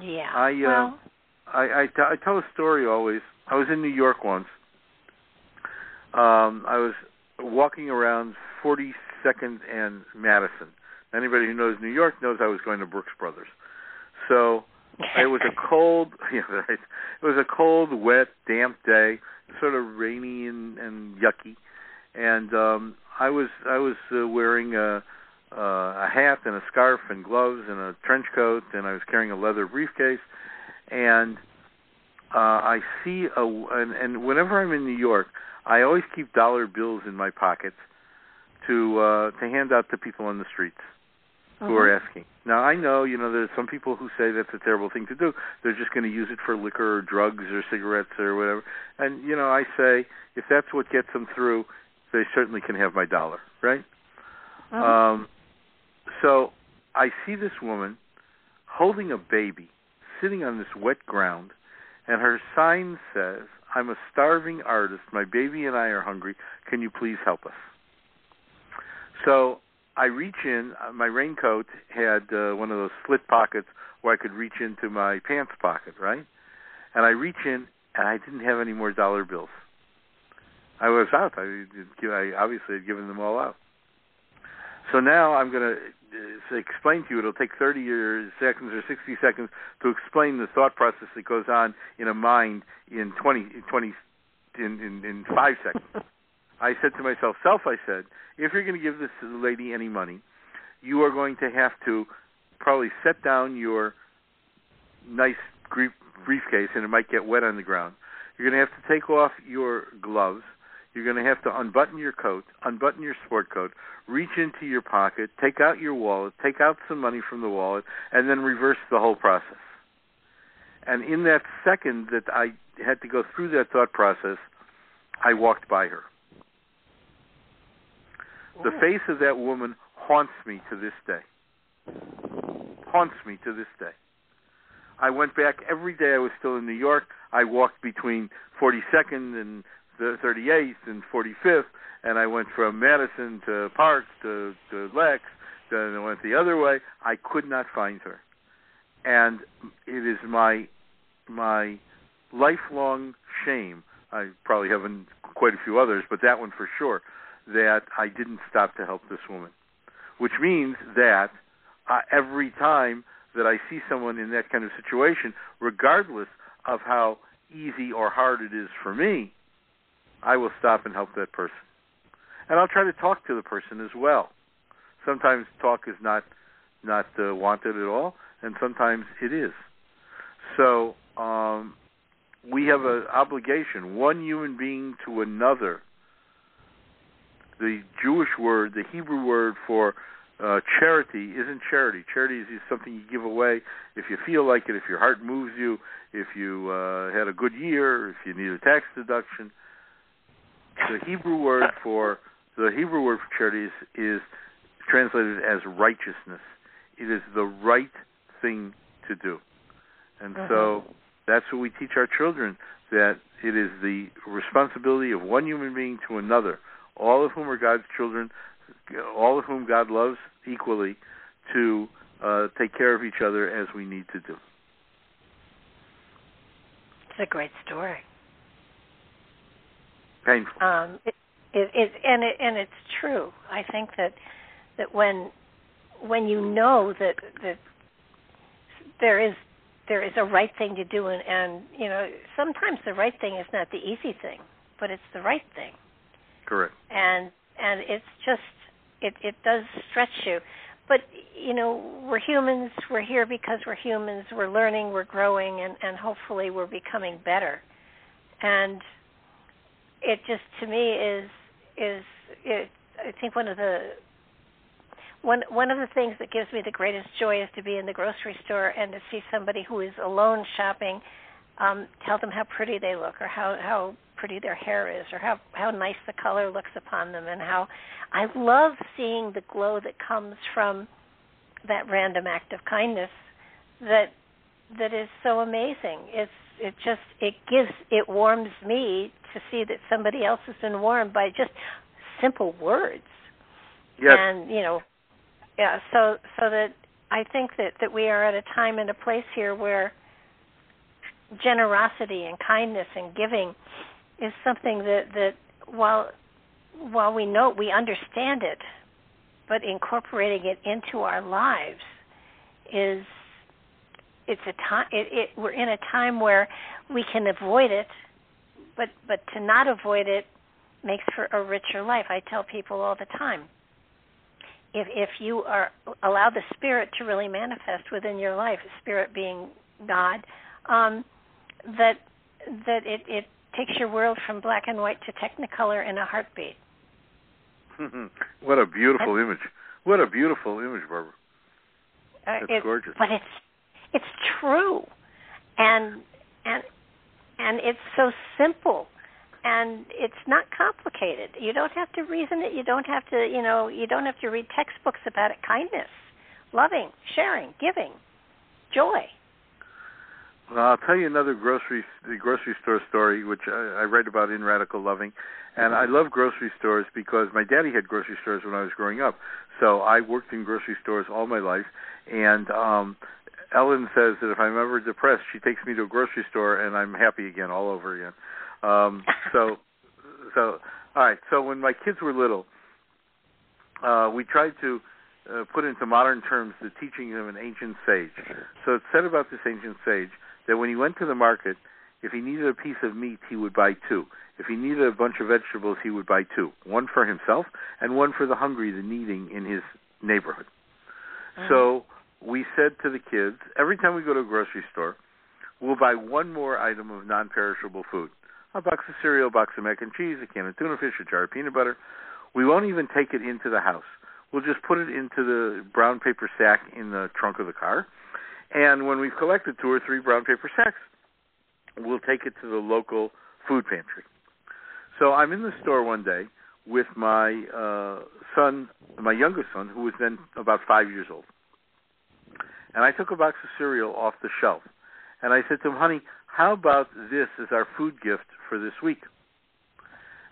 A: Yeah.
B: I, uh,
A: well,
B: I, I, t- I tell a story always. I was in New York once. Um, I was walking around 42nd and Madison. Anybody who knows New York knows I was going to Brooks Brothers. So it was a cold, yeah, right. It was a cold, wet, damp day, sort of rainy and, and yucky. And um, I was I was uh, wearing a uh, a hat and a scarf and gloves and a trench coat, and I was carrying a leather briefcase. And uh, I see a and, and whenever I'm in New York, I always keep dollar bills in my pockets to uh, to hand out to people on the streets who are
A: uh-huh.
B: asking. Now I know, you know, there's some people who say that's a terrible thing to do. They're just going to use it for liquor or drugs or cigarettes or whatever. And you know, I say if that's what gets them through, they certainly can have my dollar, right?
A: Uh-huh.
B: Um, so I see this woman holding a baby, sitting on this wet ground, and her sign says, "I'm a starving artist. My baby and I are hungry. Can you please help us?" So I reach in. uh, My raincoat had uh, one of those slit pockets where I could reach into my pants pocket, right? And I reach in, and I didn't have any more dollar bills. I was out. I, I obviously had given them all out. So now I'm going to uh, explain to you. It'll take 30 or seconds or 60 seconds to explain the thought process that goes on in a mind in 20, 20 in, in, in five seconds. I said to myself, self, I said, if you're going to give this lady any money, you are going to have to probably set down your nice brief, briefcase, and it might get wet on the ground. You're going to have to take off your gloves. You're going to have to unbutton your coat, unbutton your sport coat, reach into your pocket, take out your wallet, take out some money from the wallet, and then reverse the whole process. And in that second that I had to go through that thought process, I walked by her. The
A: oh.
B: face of that woman haunts me to this day. Haunts me to this day. I went back every day I was still in New York. I walked between 42nd and the 38th and 45th, and I went from Madison to Park to, to Lex. Then I went the other way. I could not find her, and it is my my lifelong shame. I probably have quite a few others, but that one for sure that I didn't stop to help this woman. Which means that uh, every time that I see someone in that kind of situation, regardless of how easy or hard it is for me, I will stop and help that person. And I'll try to talk to the person as well. Sometimes talk is not not uh, wanted at all, and sometimes it is. So um, we have an obligation, one human being to another. The Jewish word, the Hebrew word for uh, charity isn't charity. Charity is something you give away if you feel like it, if your heart moves you, if you uh, had a good year, if you need a tax deduction. The Hebrew word for the Hebrew word for charity is, is translated as righteousness. It is the right thing to do, and so that's what we teach our children. That it is the responsibility of one human being to another, all of whom are God's children, all of whom God loves equally, to uh, take care of each other as we need to do.
A: It's a great story.
B: Painful.
A: Um, it, it, it, and it, and it's true. I think that that when when you know that that there is there is a right thing to do, and, and you know sometimes the right thing is not the easy thing, but it's the right thing.
B: Correct.
A: and and it's just it it does stretch you but you know we're humans we're here because we're humans we're learning we're growing and and hopefully we're becoming better and it just to me is is it i think one of the one one of the things that gives me the greatest joy is to be in the grocery store and to see somebody who is alone shopping um tell them how pretty they look or how how pretty their hair is or how how nice the color looks upon them and how I love seeing the glow that comes from that random act of kindness that that is so amazing. It's it just it gives it warms me to see that somebody else has been warmed by just simple words.
B: Yes.
A: And you know, yeah. So so that I think that that we are at a time and a place here where generosity and kindness and giving is something that that while while we know we understand it, but incorporating it into our lives is it's a time it, it we're in a time where we can avoid it but but to not avoid it makes for a richer life. I tell people all the time if if you are allow the spirit to really manifest within your life spirit being god um that that it it takes your world from black and white to technicolor in a heartbeat.
B: What a beautiful That's, image. What a beautiful image barbara.
A: Uh,
B: That's gorgeous.
A: but it's it's true. And and and it's so simple. And it's not complicated. You don't have to reason it. You don't have to you know you don't have to read textbooks about it. Kindness loving sharing giving joy.
B: Well, I'll tell you another grocery the grocery store story, which I, I write about in Radical Loving, and I love grocery stores because my daddy had grocery stores when I was growing up. So I worked in grocery stores all my life, and um Ellen says that if I'm ever depressed, she takes me to a grocery store and I'm happy again all over again. Um, so, so all right. So when my kids were little, uh, we tried to uh, put into modern terms the teaching of an ancient sage. So it said about this ancient sage that when he went to the market, if he needed a piece of meat, he would buy two. If he needed a bunch of vegetables, he would buy two. One for himself and one for the hungry, the needing in his neighborhood. Mm-hmm. So we said to the kids, every time we go to a grocery store, we'll buy one more item of non-perishable food. A box of cereal, a box of mac and cheese, a can of tuna fish, a jar of peanut butter. We won't even take it into the house. We'll just put it into the brown paper sack in the trunk of the car. And when we've collected two or three brown paper sacks, we'll take it to the local food pantry. So I'm in the store one day with my uh, son, my youngest son, who was then about five years old and I took a box of cereal off the shelf. And I said to him, honey, how about this as our food gift for this week?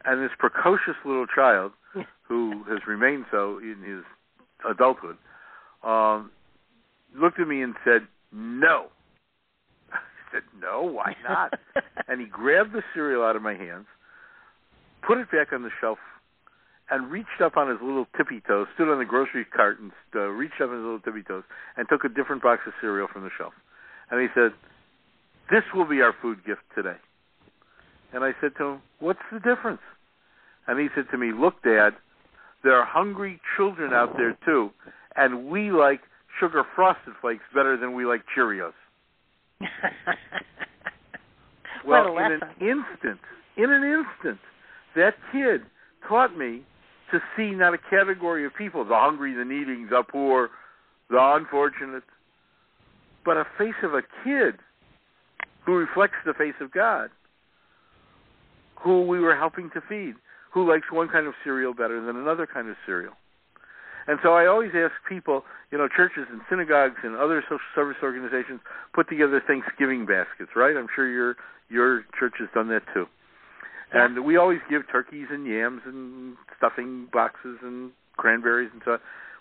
B: And this precocious little child, who has remained so in his adulthood, um, looked at me and said, no. I said, no, why not? and he grabbed the cereal out of my hands, put it back on the shelf and reached up on his little tippy toes, stood on the grocery cart and uh, reached up on his little tippy toes, and took a different box of cereal from the shelf. And he said, "This will be our food gift today." And I said to him, "What's the difference?" And he said to me, "Look, Dad, there are hungry children out there too, and we like sugar frosted flakes better than we like Cheerios." well, in an instant, in an instant, that kid taught me to see not a category of people, the hungry, the needing, the poor, the unfortunate, but a face of a kid who reflects the face of God, who we were helping to feed, who likes one kind of cereal better than another kind of cereal. And so I always ask people, you know, churches and synagogues and other social service organizations put together Thanksgiving baskets, right? I'm sure your your church has done that too. And we always give turkeys and yams and stuffing boxes and cranberries and so on.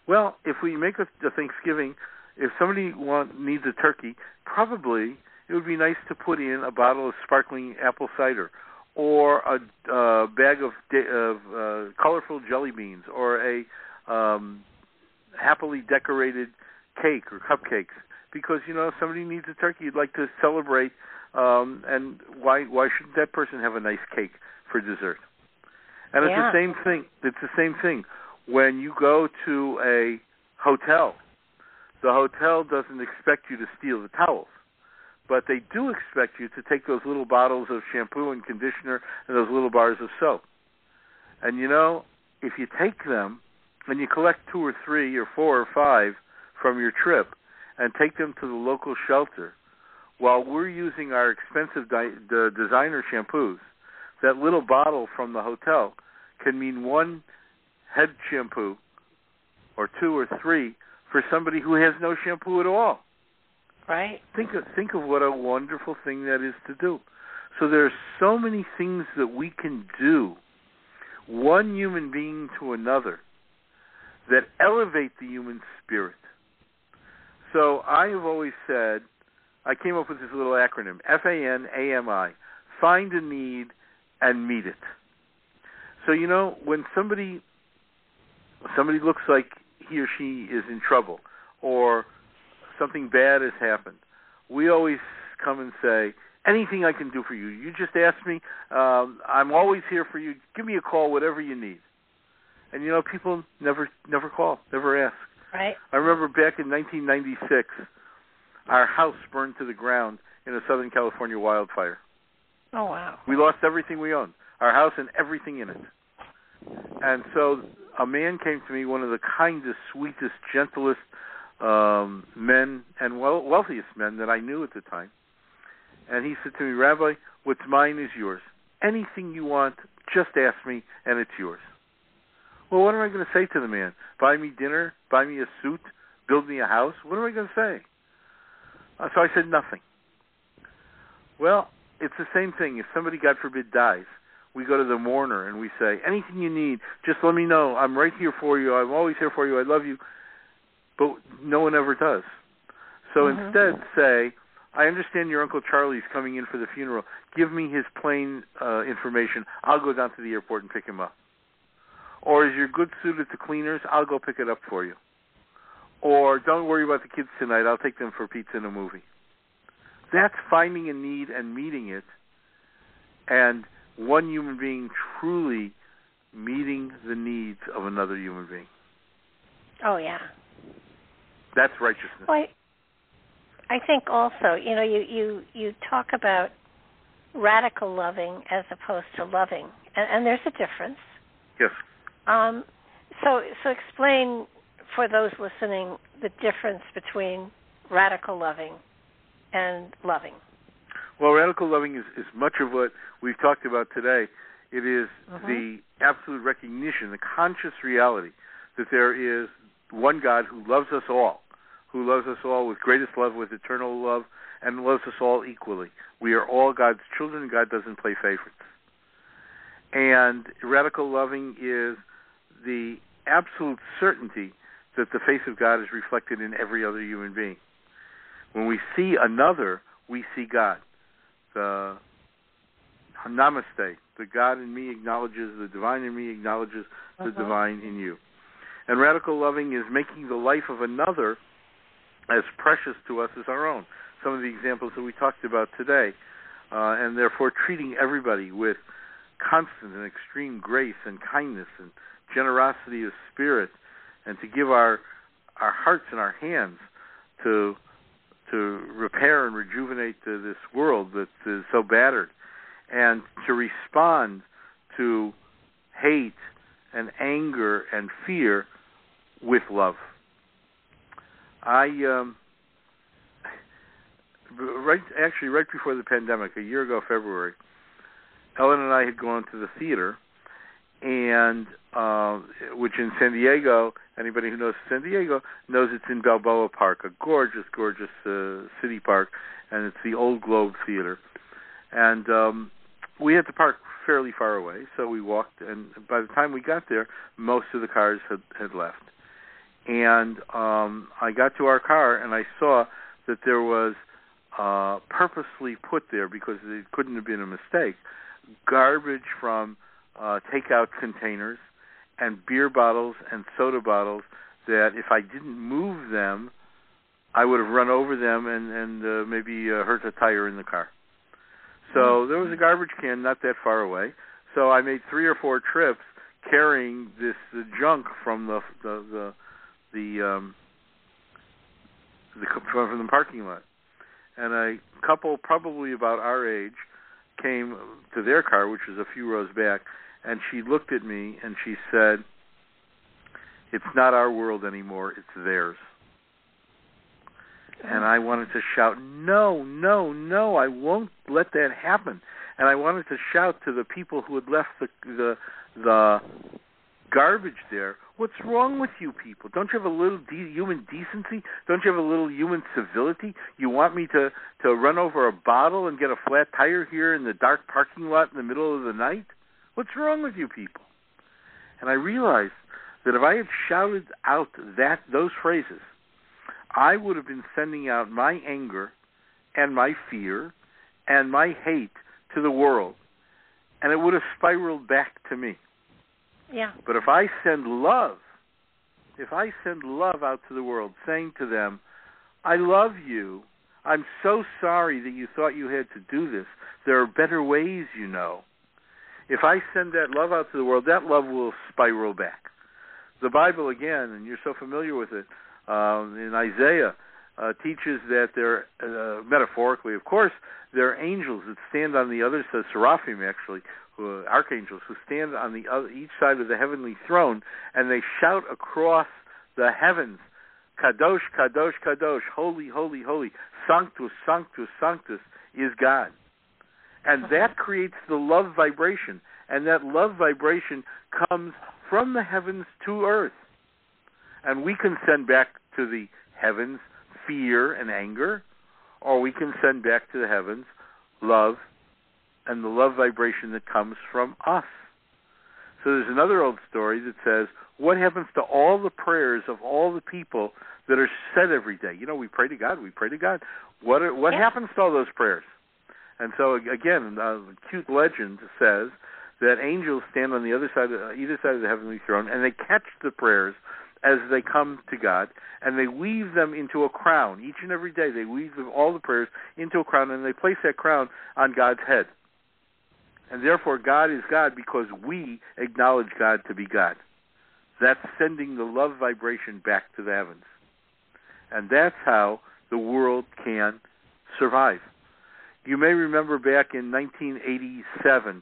B: Well, if we make a, a Thanksgiving, if somebody want needs a turkey, probably it would be nice to put in a bottle of sparkling apple cider or a uh, bag of, of uh, colorful jelly beans or a um, happily decorated cake or cupcakes because you know if somebody needs a turkey you'd like to celebrate um, and why why shouldn't that person have a nice cake for dessert? And it's
A: yeah.
B: the same thing. It's the same thing when you go to a hotel. The hotel doesn't expect you to steal the towels, but they do expect you to take those little bottles of shampoo and conditioner and those little bars of soap. And you know, if you take them, and you collect two or three or four or five from your trip and take them to the local shelter while we're using our expensive di- the designer shampoos, that little bottle from the hotel can mean one head shampoo or two or three for somebody who has no shampoo at all.
A: Right.
B: Think of think of what a wonderful thing that is to do. So there are so many things that we can do, one human being to another, that elevate the human spirit. So I have always said, I came up with this little acronym, F-A-N-A-M-I, find a need and meet it. So you know when somebody somebody looks like he or she is in trouble or something bad has happened, we always come and say, anything I can do for you. You just ask me. Um, I'm always here for you. Give me a call, whatever you need. And you know, people never never call, never ask.
A: Right.
B: I remember back in 1996, our house burned to the ground in a Southern California wildfire.
A: Oh wow.
B: We lost everything we owned, our house and everything in it. And so a man came to me, one of the kindest, sweetest, gentlest um, men and well, wealthiest men that I knew at the time. And he said to me, Rabbi, what's mine is yours. Anything you want, just ask me, and it's yours. Well, what am I going to say to the man? Buy me dinner? Buy me a suit? Build me a house? What am I going to say? Uh, so I said nothing. Well, it's the same thing. If somebody, God forbid, dies, we go to the mourner and we say, anything you need, just let me know. I'm right here for you. I'm always here for you. I love you. But no one ever does. So
A: Mhm.
B: instead, say, I understand your Uncle Charlie's coming in for the funeral. Give me his plane uh, information. I'll go down to the airport and pick him up. Or is your goods suited to cleaners? I'll go pick it up for you. Or don't worry about the kids tonight. I'll take them for pizza and a movie. That's finding a need and meeting it, and one human being truly meeting the needs of another human being.
A: Oh yeah.
B: That's righteousness.
A: Well, I, I think also, you know, you you you talk about radical loving as opposed to loving, and, and there's a difference.
B: Yes.
A: Um, so so explain for those listening the difference between radical loving and loving.
B: Well, radical loving is, is much of what we've talked about today. It is
A: Mhm.
B: the absolute recognition, the conscious reality that there is one God who loves us all, who loves us all with greatest love, with eternal love, and loves us all equally. We are all God's children. God doesn't play favorites. And radical loving is the absolute certainty that the face of God is reflected in every other human being. When we see another, we see God. The namaste, the God in me acknowledges, the divine in me acknowledges the
A: Mhm.
B: divine in you. And radical loving is making the life of another as precious to us as our own. Some of the examples that we talked about today, uh, and therefore treating everybody with constant and extreme grace and kindness and generosity of spirit, and to give our our hearts and our hands to to repair and rejuvenate this world that is so battered, and to respond to hate and anger and fear with love. I um, right actually right before the pandemic, a year ago February, Ellen and I had gone to the theater, and uh, which in San Diego, anybody who knows San Diego knows it's in Balboa Park, a gorgeous, gorgeous uh, city park, and it's the Old Globe Theater, and um, we had to park fairly far away, so we walked, and by the time we got there, most of the cars had had left, and um, I got to our car and I saw that there was uh, purposely put there because it couldn't have been a mistake, garbage from uh, takeout containers and beer bottles and soda bottles that if I didn't move them, I would have run over them and and uh, maybe uh, hurt a tire in the car. So there was a garbage can not that far away. So I made three or four trips carrying this uh, junk from the the the the um the from the parking lot. And a couple probably about our age came to their car which was a few rows back and she looked at me and she said It's not our world anymore, it's theirs. And I wanted to shout, no, no, no, I won't let that happen. And I wanted to shout to the people who had left the the the garbage there. What's wrong with you people? Don't you have a little de- human decency? Don't you have a little human civility? You want me to to run over a bottle and get a flat tire here in the dark parking lot in the middle of the night? What's wrong with you people? And I realized that if I had shouted out that those phrases, I would have been sending out my anger and my fear and my hate to the world, and it would have spiraled back to me.
A: Yeah.
B: But if I send love, if I send love out to the world, saying to them, I love you. I'm so sorry that you thought you had to do this. There are better ways, you know. If I send that love out to the world, that love will spiral back. The Bible, again, and you're so familiar with it, um, in Isaiah, uh, teaches that there, uh, metaphorically, of course, there are angels that stand on the other side, seraphim actually, who, archangels who stand on the other, each side of the heavenly throne, and they shout across the heavens, Kadosh, Kadosh, Kadosh, holy, holy, holy, Sanctus, Sanctus, Sanctus is God. And that creates the love vibration, and that love vibration comes from the heavens to earth. And we can send back to the heavens fear and anger, or we can send back to the heavens love and the love vibration that comes from us. So there's another old story that says, what happens to all the prayers of all the people that are said every day? You know, we pray to God, we pray to God. What are, what
A: Yeah.
B: happens to all those prayers? And so again, uh, cute legend says that angels stand on the other side, of, either side of the heavenly throne, and they catch the prayers as they come to God, and they weave them into a crown. Each and every day, they weave them, all the prayers into a crown, and they place that crown on God's head. And therefore, God is God because we acknowledge God to be God. That's sending the love vibration back to the heavens. And that's how the world can survive. You may remember back in 1987,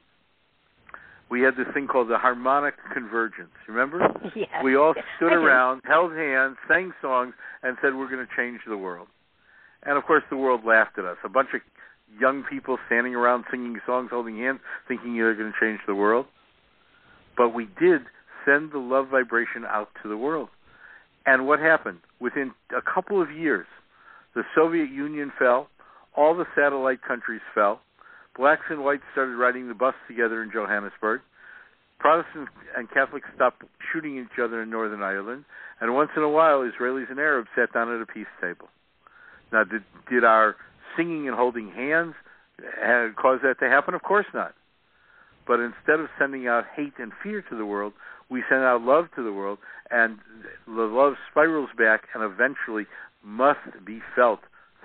B: we had this thing called the harmonic convergence. Remember?
A: Yes.
B: We all stood around, held hands, sang songs, and said we're going to change the world. And of course, the world laughed at us. A bunch of young people standing around singing songs, holding hands, thinking they're going to change the world. But we did send the love vibration out to the world. And what happened? Within a couple of years, the Soviet Union fell, all the satellite countries fell, blacks and whites started riding the bus together in Johannesburg, Protestants and Catholics stopped shooting each other in Northern Ireland, and once in a while, Israelis and Arabs sat down at a peace table. Now, did, did our singing and holding hands uh, cause that to happen? Of course not. But instead of sending out hate and fear to the world, we send out love to the world, and the love spirals back and eventually must be felt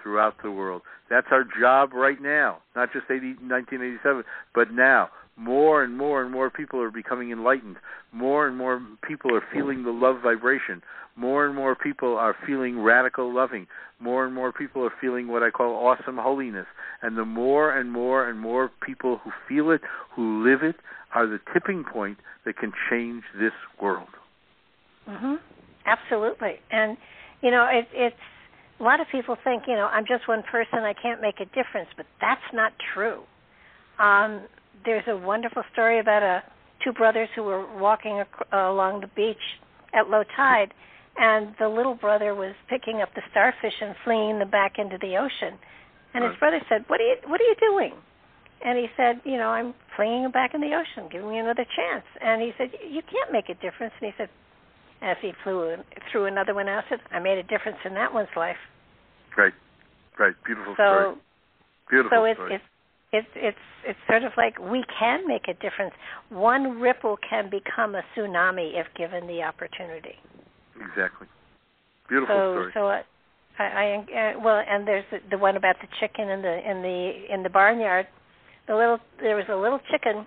B: throughout the world. That's our job right now, not just 80, 1987, but now. More and more and more people are becoming enlightened. More and more people are feeling the love vibration. More and more people are feeling radical loving. More and more people are feeling what I call awesome holiness. And the more and more and more people who feel it, who live it, are the tipping point that can change this world.
A: Mhm. Absolutely. And you know, it, it's a lot of people think, you know, I'm just one person, I can't make a difference, but that's not true. Um, there's a wonderful story about a two brothers who were walking ac- uh, along the beach at low tide, and the little brother was picking up the starfish and flinging them back into the ocean. And his brother said, "What are you What are you doing?" And he said, "You know, I'm flinging them back in the ocean. Give me another chance." And he said, "You can't make a difference." And he said, as he flew threw another one out, said, "I made a difference in that one's life."
B: Right, right. Beautiful
A: So,
B: story. Beautiful
A: so it's
B: story.
A: it's it's it's it's sort of like we can make a difference. One ripple can become a tsunami if given the opportunity.
B: exactly. Beautiful
A: so
B: story.
A: so I, I, I uh, well, and there's the, the one about the chicken in the in the in the barnyard. The little there was a little chicken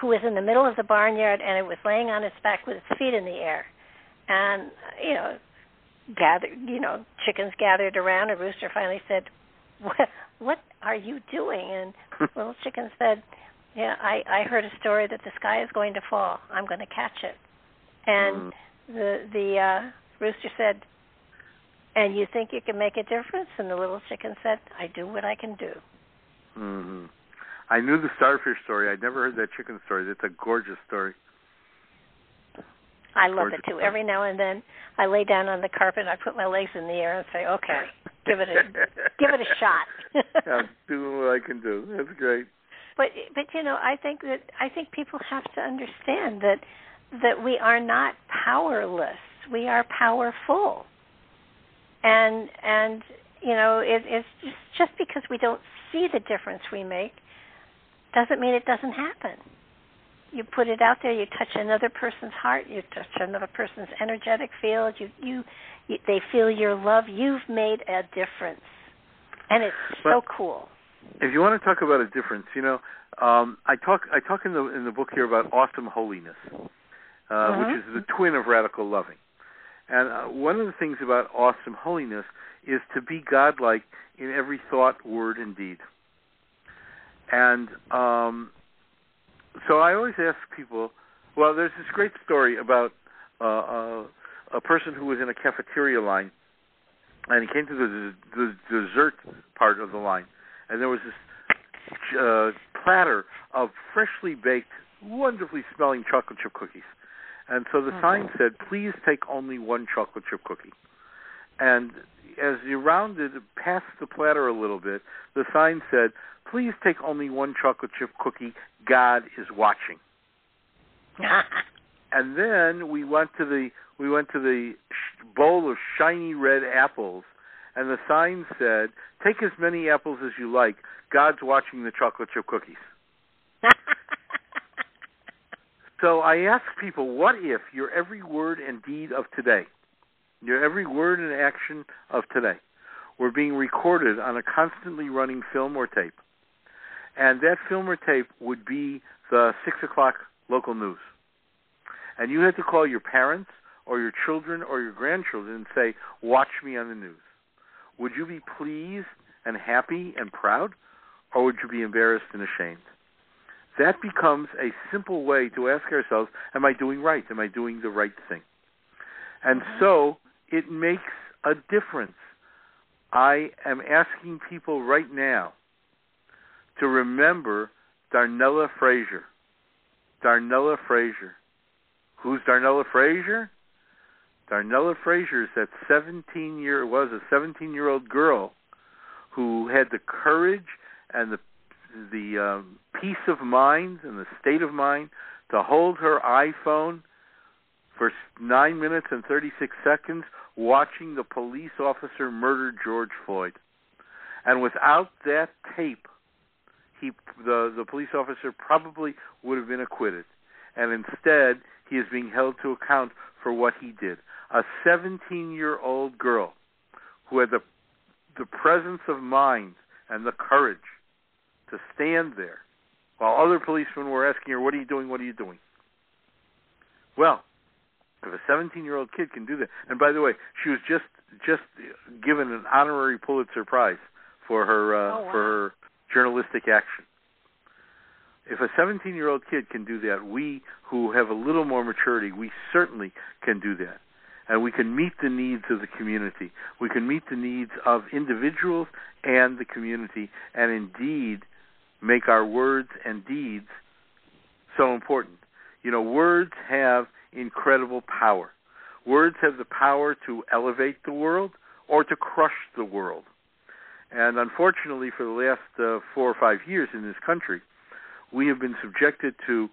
A: who was in the middle of the barnyard and it was laying on its back with its feet in the air, and you know, gathered you know chickens gathered around. A rooster finally said, "What what are you doing?" And little chicken said, "Yeah, I I heard a story that the sky is going to fall. I'm going to catch it." And
B: Mm.
A: the the uh, rooster said, "And you think you can make a difference?" And the little chicken said, "I do what I can do."
B: Mm-hmm. I knew the starfish story. I'd never heard that chicken story. That's a gorgeous story.
A: I love it too. Every now and then, I lay down on the carpet, I put my legs in the air, and say, "Okay, give it a give it a shot."
B: I'm doing what I can do. That's great.
A: But but you know, I think that I think people have to understand that that we are not powerless. We are powerful. And and you know, it, it's just just because we don't see the difference we make doesn't mean it doesn't happen you put it out there you touch another person's heart you touch another person's energetic field you you, you they feel your love. You've made a difference. And it's
B: well,
A: so cool.
B: if you want to talk about a difference you know um i talk i talk in the in the book here about awesome holiness uh mm-hmm. which is the twin of radical loving. And uh, one of the things about awesome holiness is to be godlike in every thought word and deed. And um so I always ask people. Well, there's this great story about uh, uh, a person who was in a cafeteria line, and he came to the, the dessert part of the line, and there was this uh, platter of freshly baked, wonderfully smelling chocolate chip cookies. And so the mm-hmm. sign said, "Please take only one chocolate chip cookie." And as you rounded past the platter a little bit, the sign said, "Please take only one chocolate chip cookie. God is watching." and then we went to the we went to the bowl of shiny red apples, and the sign said, "Take as many apples as you like. God's watching the chocolate chip cookies." so I ask people, what if your every word and deed of today your every word and action of today were being recorded on a constantly running film or tape. And that film or tape would be the 6 o'clock local news. And you had to call your parents or your children or your grandchildren and say, Watch me on the news. Would you be pleased and happy and proud, or would you be embarrassed and ashamed? That becomes a simple way to ask ourselves, Am I doing right? Am I doing the right thing? And mm-hmm. so it makes a difference. I am asking people right now to remember Darnella Frazier. Darnella Frazier. Who's Darnella Frazier? Darnella Frazier is that 17 year was a 17 year old girl who had the courage and the the um, peace of mind and the state of mind to hold her iPhone for nine minutes and 36 seconds watching the police officer murder George Floyd. And without that tape, he the the police officer probably would have been acquitted. And instead, he is being held to account for what he did. A 17-year-old girl who had the the presence of mind and the courage to stand there while other policemen were asking her, "What are you doing? What are you doing?" Well, if a 17 year old kid can do that, and by the way, she was just just given an honorary Pulitzer Prize for her uh,
A: oh, wow.
B: for her journalistic action. If a 17 year old kid can do that, we who have a little more maturity, we certainly can do that. And we can meet the needs of the community. We can meet the needs of individuals and the community, and indeed make our words and deeds so important. You know, words have incredible power. Words have the power to elevate the world or to crush the world. And unfortunately, for the last uh, four or five years in this country, we have been subjected to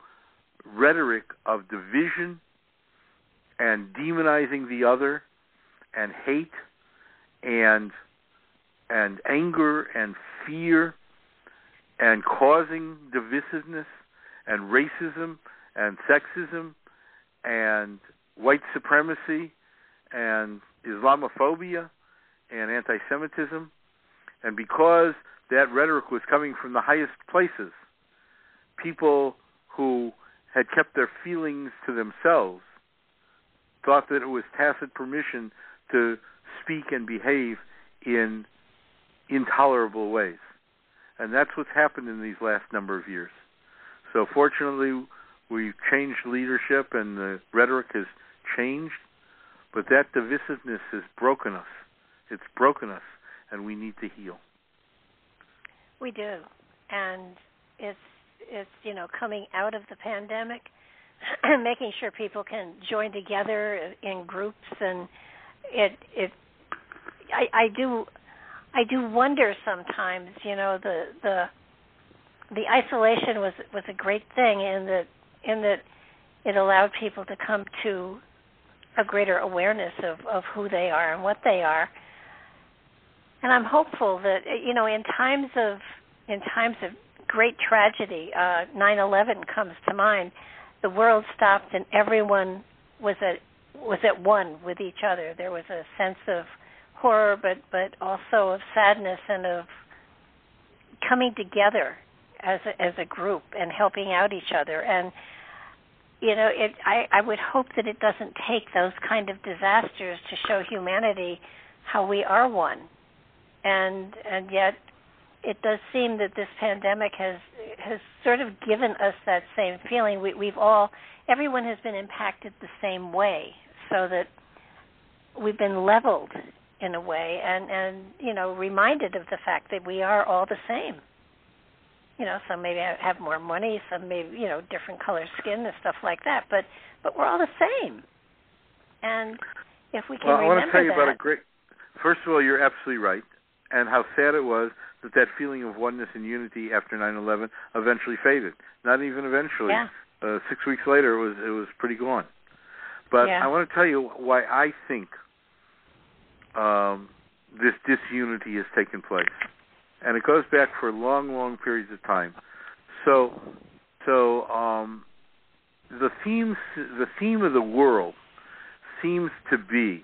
B: rhetoric of division and demonizing the other and hate and and anger and fear and causing divisiveness and racism and sexism and white supremacy and Islamophobia and anti-Semitism, and because that rhetoric was coming from the highest places, people who had kept their feelings to themselves thought that it was tacit permission to speak and behave in intolerable ways. And that's what's happened in these last number of years. So fortunately, we've changed leadership and the rhetoric has changed, but that divisiveness has broken us. It's broken us, and we need to heal.
A: We do, and it's it's you know coming out of the pandemic, making sure people can join together in groups, and it it I, I do I do wonder sometimes, you know, the the the isolation was was a great thing in that in that it allowed people to come to a greater awareness of of who they are and what they are. And I'm hopeful that you know in times of in times of great tragedy, uh 9/11 comes to mind. The world stopped and everyone was at was at one with each other. There was a sense of horror but but also of sadness and of coming together as a, as a group and helping out each other and you know it i i would hope that it doesn't take those kind of disasters to show humanity how we are one and and yet it does seem that this pandemic has has sort of given us that same feeling. We we've all everyone has been impacted the same way so that we've been leveled in a way and and you know reminded of the fact that we are all the same. You know some maybe have more money some maybe you know different color skin and stuff like that but but we're all the same. And if we can
B: well, I
A: want
B: to tell you
A: that,
B: about a great first of all you're absolutely right and how sad it was that that feeling of oneness and unity after 9/11 eventually faded not even eventually
A: yeah.
B: uh, 6 weeks later it was it was pretty gone but
A: yeah.
B: I want to tell you why I think um, this disunity has taken place, and it goes back for long, long periods of time. So, so um, the themes, the theme of the world seems to be,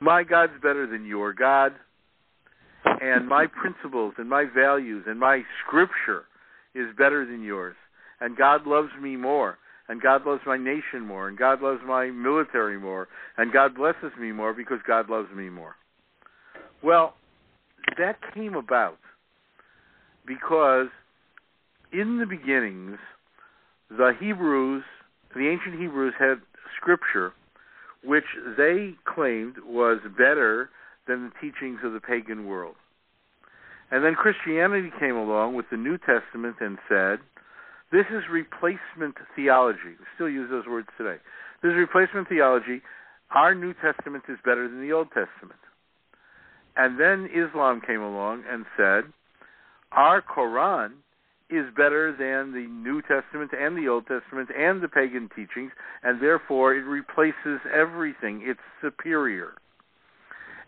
B: my God's better than your God, and my principles and my values and my scripture is better than yours, and God loves me more and God loves my nation more, and God loves my military more, and God blesses me more because God loves me more. Well, that came about because in the beginnings, the Hebrews, the ancient Hebrews, had scripture which they claimed was better than the teachings of the pagan world. And then Christianity came along with the New Testament and said, this is replacement theology. We still use those words today. This is replacement theology. Our New Testament is better than the Old Testament. And then Islam came along and said, our Quran is better than the New Testament and the Old Testament and the pagan teachings, and therefore it replaces everything. It's superior.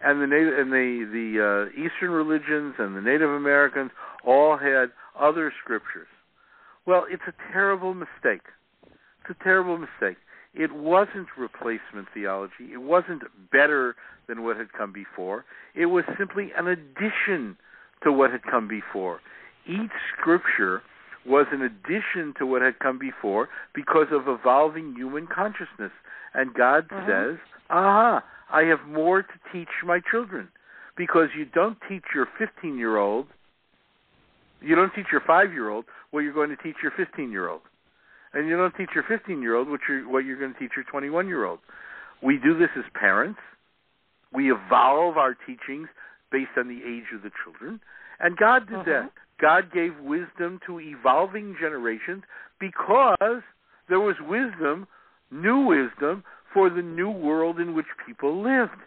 B: And the native and the the uh, Eastern religions and the Native Americans all had other scriptures. Well, it's a terrible mistake. It's a terrible mistake. It wasn't replacement theology. It wasn't better than what had come before. It was simply an addition to what had come before. Each scripture was an addition to what had come before because of evolving human consciousness. And God
A: mm-hmm.
B: says, aha, I have more to teach my children. Because you don't teach your 15 year old, you don't teach your 5 year old what you're going to teach your 15 year old and you don't teach your 15 year old what you're what you're going to teach your 21 year old. We do this as parents. We evolve our teachings based on the age of the children, and God did
A: uh-huh.
B: that. God gave wisdom to evolving generations because there was wisdom, new wisdom for the new world in which people lived.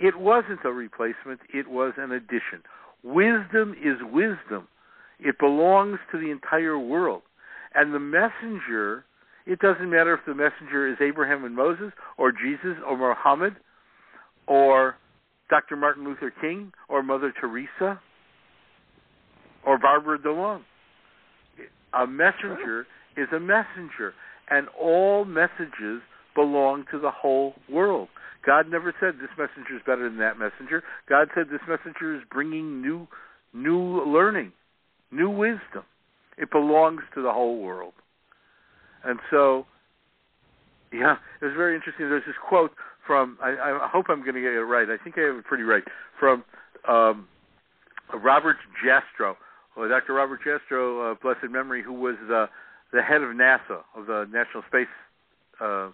B: It wasn't a replacement, it was an addition. Wisdom is wisdom. It belongs to the entire world. And the messenger, it doesn't matter if the messenger is Abraham and Moses, or Jesus, or Muhammad, or Dr. Martin Luther King, or Mother Teresa, or Barbara DeLong. A messenger is a messenger, and all messages belong to the whole world. God never said this messenger is better than that messenger. God said this messenger is bringing new, new learning, new wisdom. It belongs to the whole world. And so, yeah, it was very interesting. There's this quote from, I, I hope I'm going to get it right. I think I have it pretty right, from um, Robert Jastrow, or Dr. Robert Jastrow, uh, blessed memory, who was the, the head of NASA, of the National Space uh,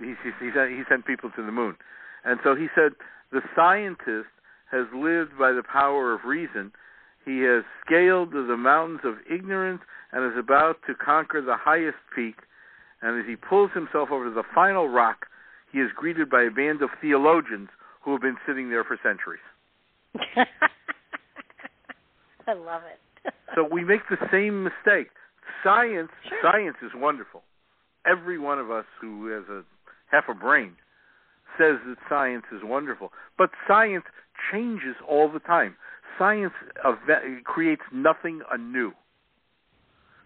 B: he, he, sent, he sent people to the moon. And so he said the scientist has lived by the power of reason. He has scaled the mountains of ignorance and is about to conquer the highest peak. And as he pulls himself over the final rock, he is greeted by a band of theologians who have been sitting there for centuries.
A: I love it.
B: so we make the same mistake. Science,
A: sure.
B: science is wonderful. Every one of us who has a half a brain says that science is wonderful, but science changes all the time. Science creates nothing anew.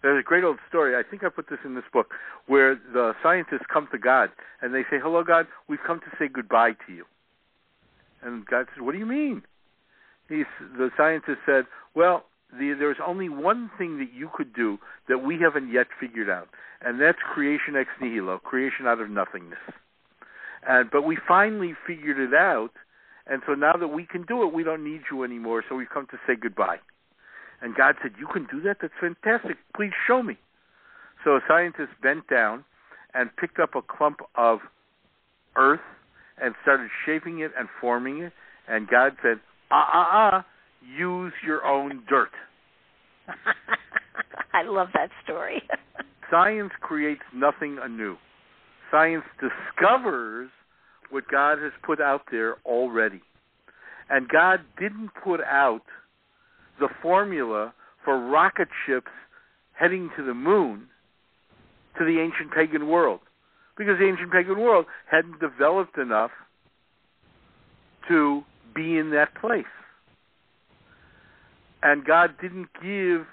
B: There's a great old story. I think I put this in this book where the scientists come to God and they say, "Hello, God. We've come to say goodbye to you." And God says, "What do you mean?" He's, the scientist said, "Well, the, there's only one thing that you could do that we haven't yet figured out, and that's creation ex nihilo, creation out of nothingness. And but we finally figured it out, and so now that we can do it, we don't need you anymore. So we've come to say goodbye. And God said, "You can do that? That's fantastic. Please show me." So a scientist bent down and picked up a clump of earth and started shaping it and forming it. And God said, "Ah ah ah." Use your own dirt.
A: I love that story.
B: Science creates nothing anew. Science discovers what God has put out there already. And God didn't put out the formula for rocket ships heading to the moon to the ancient pagan world because the ancient pagan world hadn't developed enough to be in that place and God didn't give,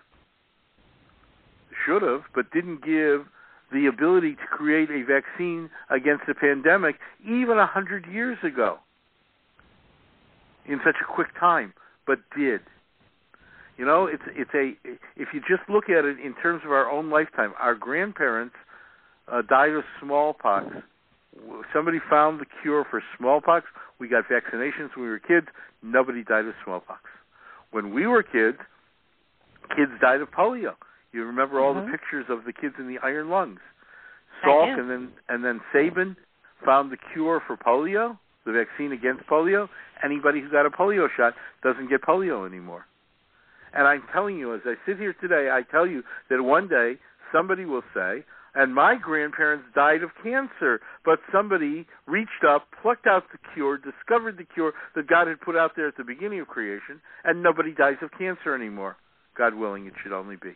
B: should have, but didn't give the ability to create a vaccine against a pandemic even a hundred years ago in such a quick time, but did. You know, it's it's a if you just look at it in terms of our own lifetime, our grandparents uh, died of smallpox. Somebody found the cure for smallpox. We got vaccinations when we were kids. Nobody died of smallpox when we were kids, kids died of polio. You remember all
A: mm-hmm.
B: the pictures of the kids in the iron lungs. Salk and then and then Sabin found the cure for polio, the vaccine against polio. Anybody who got a polio shot doesn't get polio anymore. And I'm telling you, as I sit here today, I tell you that one day somebody will say, and my grandparents died of cancer, but somebody reached up, plucked out the cure, discovered the cure that God had put out there at the beginning of creation, and nobody dies of cancer anymore. God willing, it should only be.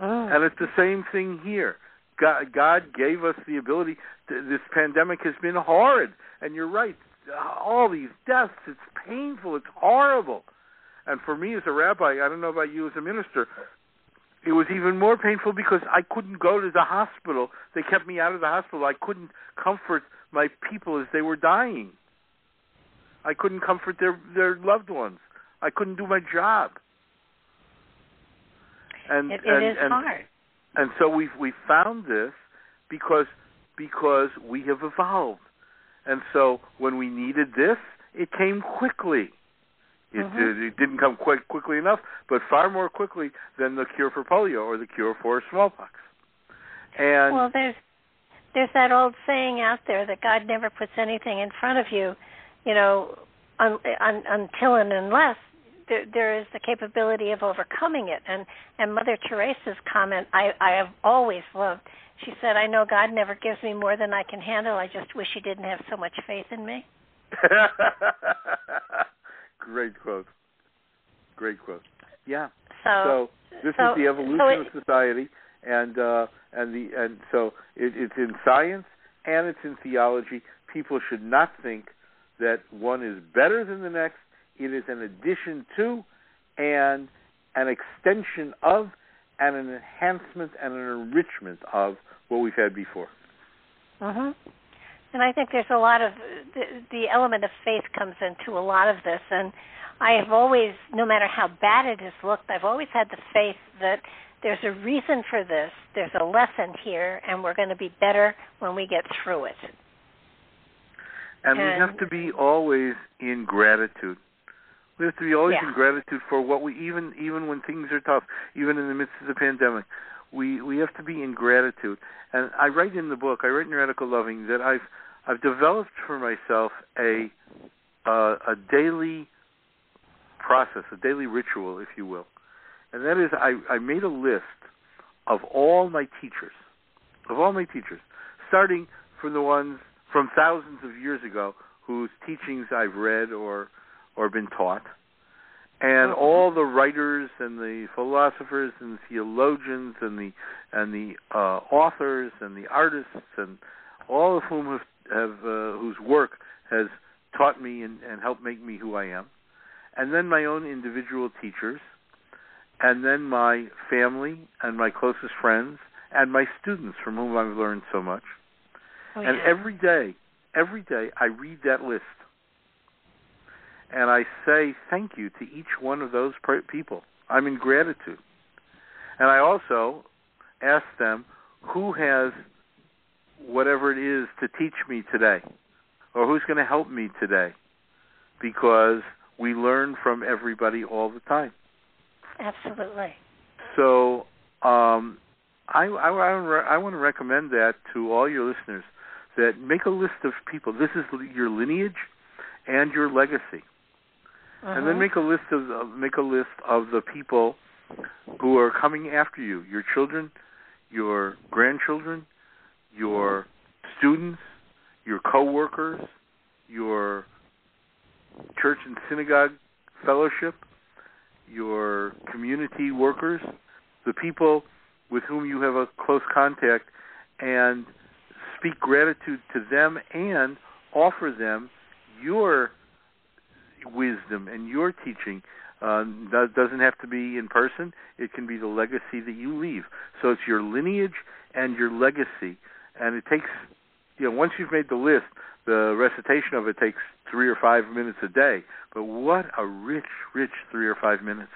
A: Oh.
B: And it's the same thing here. God, God gave us the ability. To, this pandemic has been horrid, and you're right. All these deaths, it's painful, it's horrible. And for me as a rabbi, I don't know about you as a minister, it was even more painful because I couldn't go to the hospital. They kept me out of the hospital. I couldn't comfort my people as they were dying. I couldn't comfort their their loved ones. I couldn't do my job. And
A: it, it
B: and,
A: is
B: and,
A: hard.
B: And so we've we found this because because we have evolved. And so when we needed this, it came quickly. It,
A: mm-hmm.
B: it didn't come quite quickly enough, but far more quickly than the cure for polio or the cure for smallpox. And
A: well, there's there's that old saying out there that God never puts anything in front of you, you know, un, un, until and unless there, there is the capability of overcoming it. And and Mother Teresa's comment, I I have always loved. She said, "I know God never gives me more than I can handle. I just wish He didn't have so much faith in me."
B: Great quote. Great quote. Yeah.
A: So,
B: so this
A: so,
B: is the evolution
A: so it,
B: of society, and uh, and the and so it, it's in science and it's in theology. People should not think that one is better than the next. It is an addition to, and an extension of, and an enhancement and an enrichment of what we've had before.
A: Mhm. And I think there's a lot of the, the element of faith comes into a lot of this, and I have always, no matter how bad it has looked, I've always had the faith that there's a reason for this, there's a lesson here, and we're going to be better when we get through it.
B: And, and we have to be always in gratitude. We have to be always
A: yeah.
B: in gratitude for what we even even when things are tough, even in the midst of the pandemic. we we have to be in gratitude. And I write in the book, I write in Radical Loving that I've I've developed for myself a uh, a daily process, a daily ritual, if you will, and that is I, I made a list of all my teachers, of all my teachers, starting from the ones from thousands of years ago whose teachings I've read or or been taught, and all the writers and the philosophers and the theologians and the and the uh, authors and the artists and all of whom have, have uh, whose work has taught me and, and helped make me who I am, and then my own individual teachers, and then my family and my closest friends and my students from whom I've learned so much.
A: Oh,
B: and every day, every day I read that list and I say thank you to each one of those people. I'm in gratitude. And I also ask them who has whatever it is to teach me today or who's going to help me today because we learn from everybody all the time.
A: Absolutely.
B: So um, I, I, I want to recommend that to all your listeners that make a list of people. This is your lineage and your legacy.
A: Uh-huh.
B: and then make a list of uh, make a list of the people who are coming after you your children your grandchildren your students your coworkers your church and synagogue fellowship your community workers the people with whom you have a close contact and speak gratitude to them and offer them your wisdom and your teaching uh, doesn't have to be in person. It can be the legacy that you leave. So it's your lineage and your legacy, and it takes you know once you've made the list, the recitation of it takes three or five minutes a day. But what a rich, rich three or five minutes.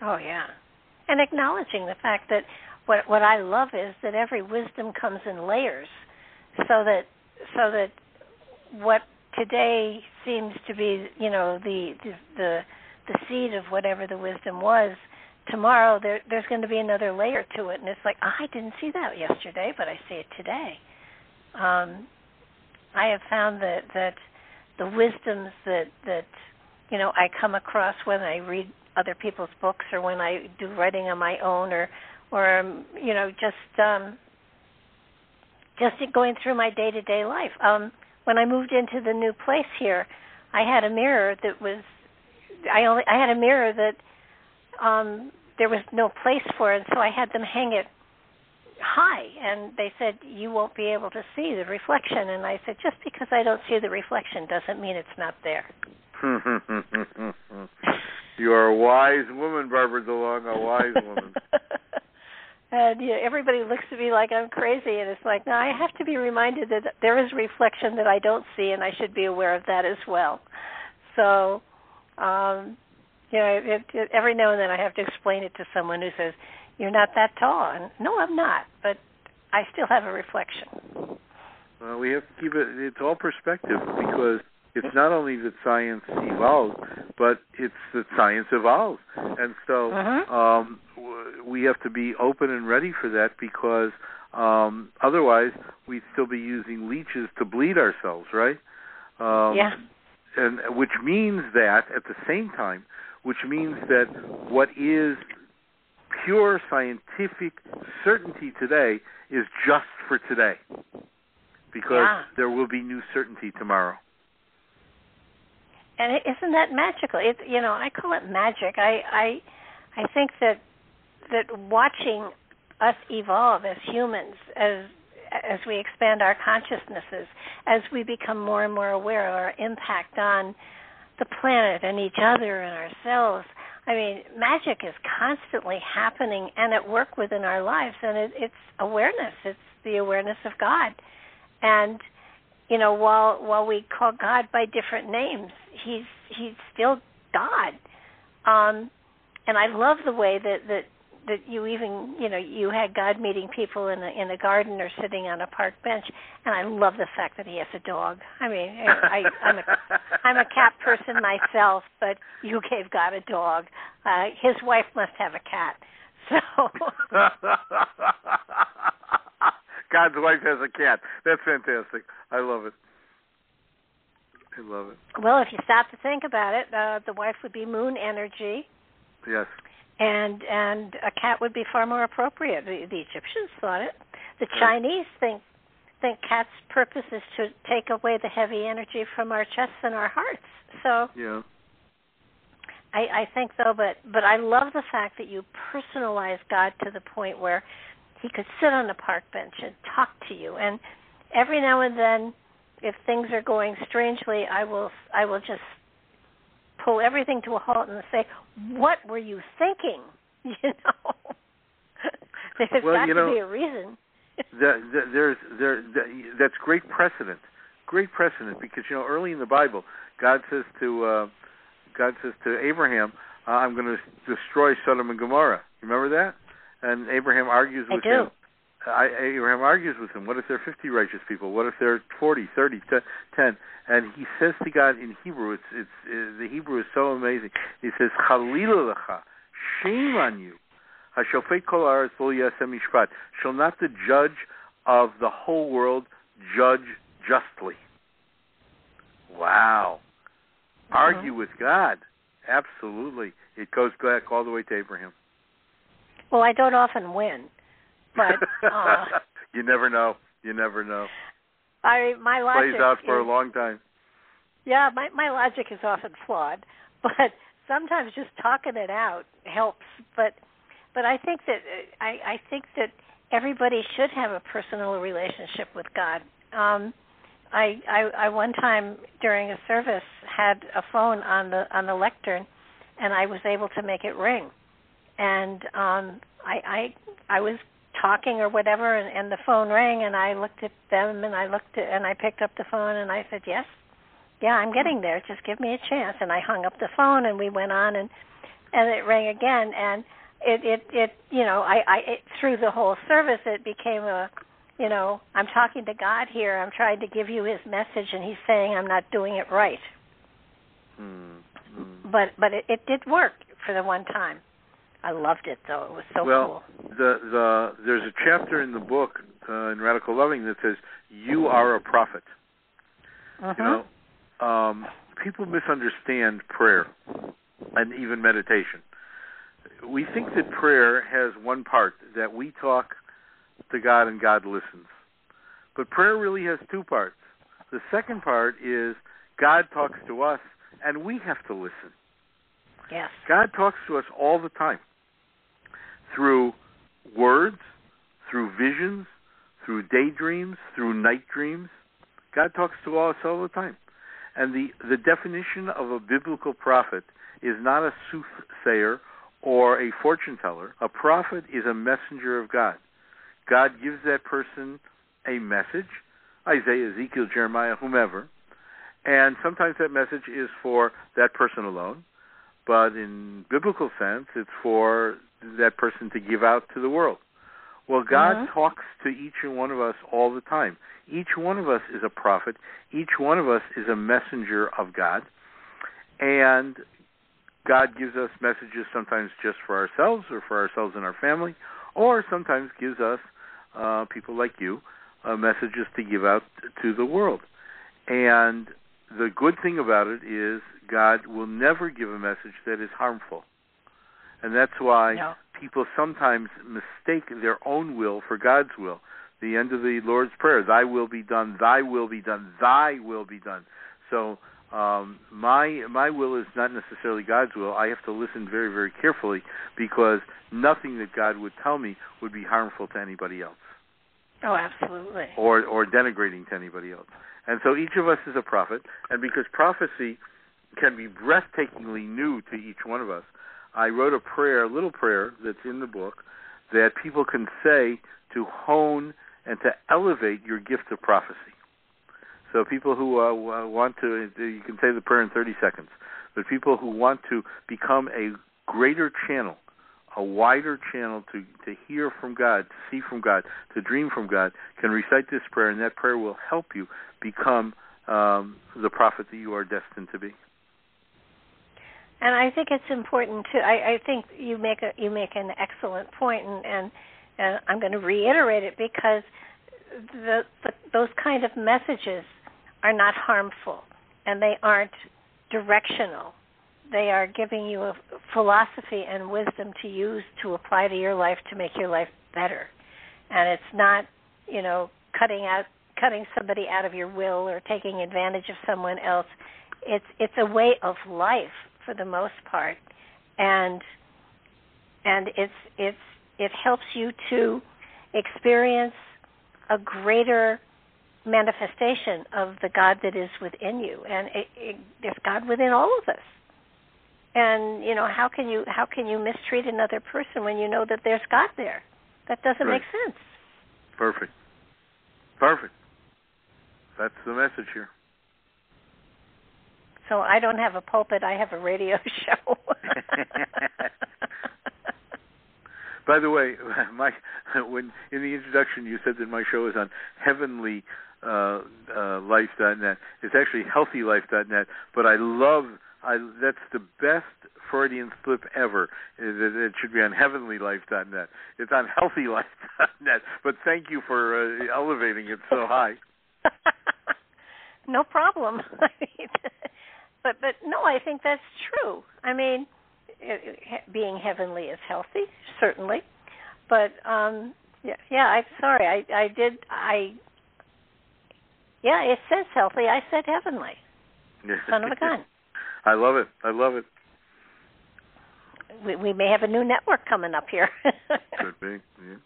A: Oh yeah, and acknowledging the fact that what what I love is that every wisdom comes in layers, so that so that what today seems to be, you know, the the the seed of whatever the wisdom was. Tomorrow there there's going to be another layer to it, and it's like I didn't see that yesterday, but I see it today. Um, I have found that that the wisdoms that that you know I come across when I read other people's books or when I do writing on my own or or um, you know just um, just going through my day to day life. Um, when I moved into the new place here, I had a mirror that was I only I had a mirror that um there was no place for it, so I had them hang it high and they said you won't be able to see the reflection and I said just because I don't see the reflection doesn't mean it's not there.
B: you are a wise woman, Barbara DeLong, a wise woman.
A: and you know, everybody looks at me like I'm crazy, and it's like, no, I have to be reminded that there is reflection that I don't see, and I should be aware of that as well. So, um, you know, it, it, every now and then I have to explain it to someone who says, "You're not that tall," and no, I'm not, but I still have a reflection.
B: Well, we have to keep it. It's all perspective because it's not only that science evolves, but it's that science evolves, and so
A: uh-huh.
B: um, we have to be open and ready for that because um, otherwise we'd still be using leeches to bleed ourselves, right? Um,
A: yeah.
B: And which means that at the same time, which means that what is pure scientific certainty today is just for today, because
A: yeah.
B: there will be new certainty tomorrow
A: and isn't that magical? It's you know I call it magic. I I I think that that watching us evolve as humans, as as we expand our consciousnesses, as we become more and more aware of our impact on the planet and each other and ourselves. I mean, magic is constantly happening and at work within our lives, and it, it's awareness. It's the awareness of God, and you know, while while we call God by different names, he's he's still God. Um, and I love the way that that that you even you know you had God meeting people in a in a garden or sitting on a park bench, and I love the fact that he has a dog. I mean, I, I'm a I'm a cat person myself, but you gave God a dog. Uh, his wife must have a cat, So
B: God's wife has a cat. That's fantastic. I love it. I love it.
A: Well, if you stop to think about it, uh, the wife would be moon energy.
B: Yes.
A: And and a cat would be far more appropriate. The, the Egyptians thought it. The. Chinese think think cat's purpose is to take away the heavy energy from our chests and our hearts. So
B: Yeah.
A: I, I think so, but but I love the fact that you personalize God to the point where He could sit on a park bench and talk to you. And every now and then, if things are going strangely, I will I will just pull everything to a halt and say, "What were you thinking?" You know, there's
B: Well,
A: got
B: you
A: to be a reason.
B: the, the, there's there the, that's great precedent, great precedent because you know early in the Bible, God says to uh, God says to Abraham, uh, "I'm going to destroy Sodom and Gomorrah." You remember that? And Abraham argues
A: I
B: with
A: do.
B: him. I, Abraham argues with him. What if there are 50 righteous people? What if there are 40, 30, 10? And he says to God in Hebrew, it's it's uh, the Hebrew is so amazing. He says, "Chalila lecha, shame on you." Hashofet kol haaretz lo yaseh mishpat. Shall not the judge of the whole world judge justly? Wow. Argue with God. Absolutely. It goes back all the way to Abraham.
A: Well, I don't often win, but uh,
B: you never know. You never know.
A: I my logic
B: Plays out for
A: is,
B: a long time.
A: Yeah, my my logic is often flawed, but sometimes just talking it out helps. But but I think that uh, I I think that everybody should have a personal relationship with God. Um I I I one time during a service had a phone on the on the lectern and I was able to make it ring. And um I I I was talking or whatever and, and the phone rang and I looked at them and I looked at and I picked up the phone and I said, "Yes, yeah, I'm getting there. Just give me a chance." And I hung up the phone and we went on and and it rang again and it it it you know, I I it, through the whole service it became a you know, I'm talking to God here. I'm trying to give you his message and he's saying I'm not doing it right.
B: Hmm. Hmm.
A: But but it, it did work for the one time. I loved it though. It was so
B: well,
A: cool.
B: the the there's a chapter in the book uh, in Radical Loving that says you are a prophet.
A: Mhm.
B: You know, um, people misunderstand prayer and even meditation. We think that prayer has one part that we talk to God and God listens, but prayer really has two parts. The second part is God talks to us and we have to listen.
A: Yes.
B: God talks to us all the time through words, through visions, through daydreams, through night dreams. God talks to us all the time. And the, the definition of a biblical prophet is not a soothsayer or a fortune teller. A prophet is a messenger of God. God gives that person a message, Isaiah, Ezekiel, Jeremiah, whomever, and sometimes that message is for that person alone, but in biblical sense, it's for that person to give out to the world. Well, God
A: Mhm.
B: talks to each and one of us all the time. Each one of us is a prophet. Each one of us is a messenger of God. And God gives us messages sometimes just for ourselves or for ourselves and our family, or sometimes gives us, uh, people like you, uh, messages to give out to the world. And the good thing about it is God will never give a message that is harmful. And that's why
A: No.
B: people sometimes mistake their own will for God's will. The end of the Lord's Prayer, thy will be done, thy will be done, thy will be done. So um, my my will is not necessarily God's will. I have to listen very, very carefully because nothing that God would tell me would be harmful to anybody else
A: Oh, absolutely.
B: or or denigrating to anybody else. And so each of us is a prophet, and because prophecy can be breathtakingly new to each one of us, I wrote a prayer, a little prayer that's in the book that people can say to hone and to elevate your gift of prophecy. So people who uh, want to, you can say the prayer in 30 seconds, but people who want to become a greater channel, a wider channel to, to hear from God, to see from God, to dream from God, can recite this prayer, and that prayer will help you become um, the prophet that you are destined to be.
A: And I think it's important to. I, I think you make a you make an excellent point, and and, and I'm going to reiterate it because the, the those kind of messages are not harmful, and they aren't directional. They are giving you a philosophy and wisdom to use to apply to your life to make your life better. And it's not, you know, cutting out cutting somebody out of your will or taking advantage of someone else. It's it's a way of life for the most part, and and it's it's it helps you to experience a greater manifestation of the God that is within you, and it, it, there's God within all of us. And you know how can you how can you mistreat another person when you know that there's God there? That doesn't
B: right.
A: make sense.
B: Perfect. Perfect. That's the message here.
A: So I don't have a pulpit. I have a radio show.
B: By the way, my when in the introduction you said that my show is on heavenly uh, uh, life.net. It's actually healthylife.net, but I love I that's the best Freudian slip ever. It, it should be on heavenlylife.net. It's on healthylife.net. But thank you for uh, elevating it so high.
A: no problem. But but no, I think that's true. I mean, it, it, being heavenly is healthy, certainly. But um yeah, yeah, I'm sorry. I I did I yeah, it says healthy. I said heavenly. Son of a gun.
B: I love it. I love it.
A: We, we may have a new network coming up here.
B: Could be. Yeah.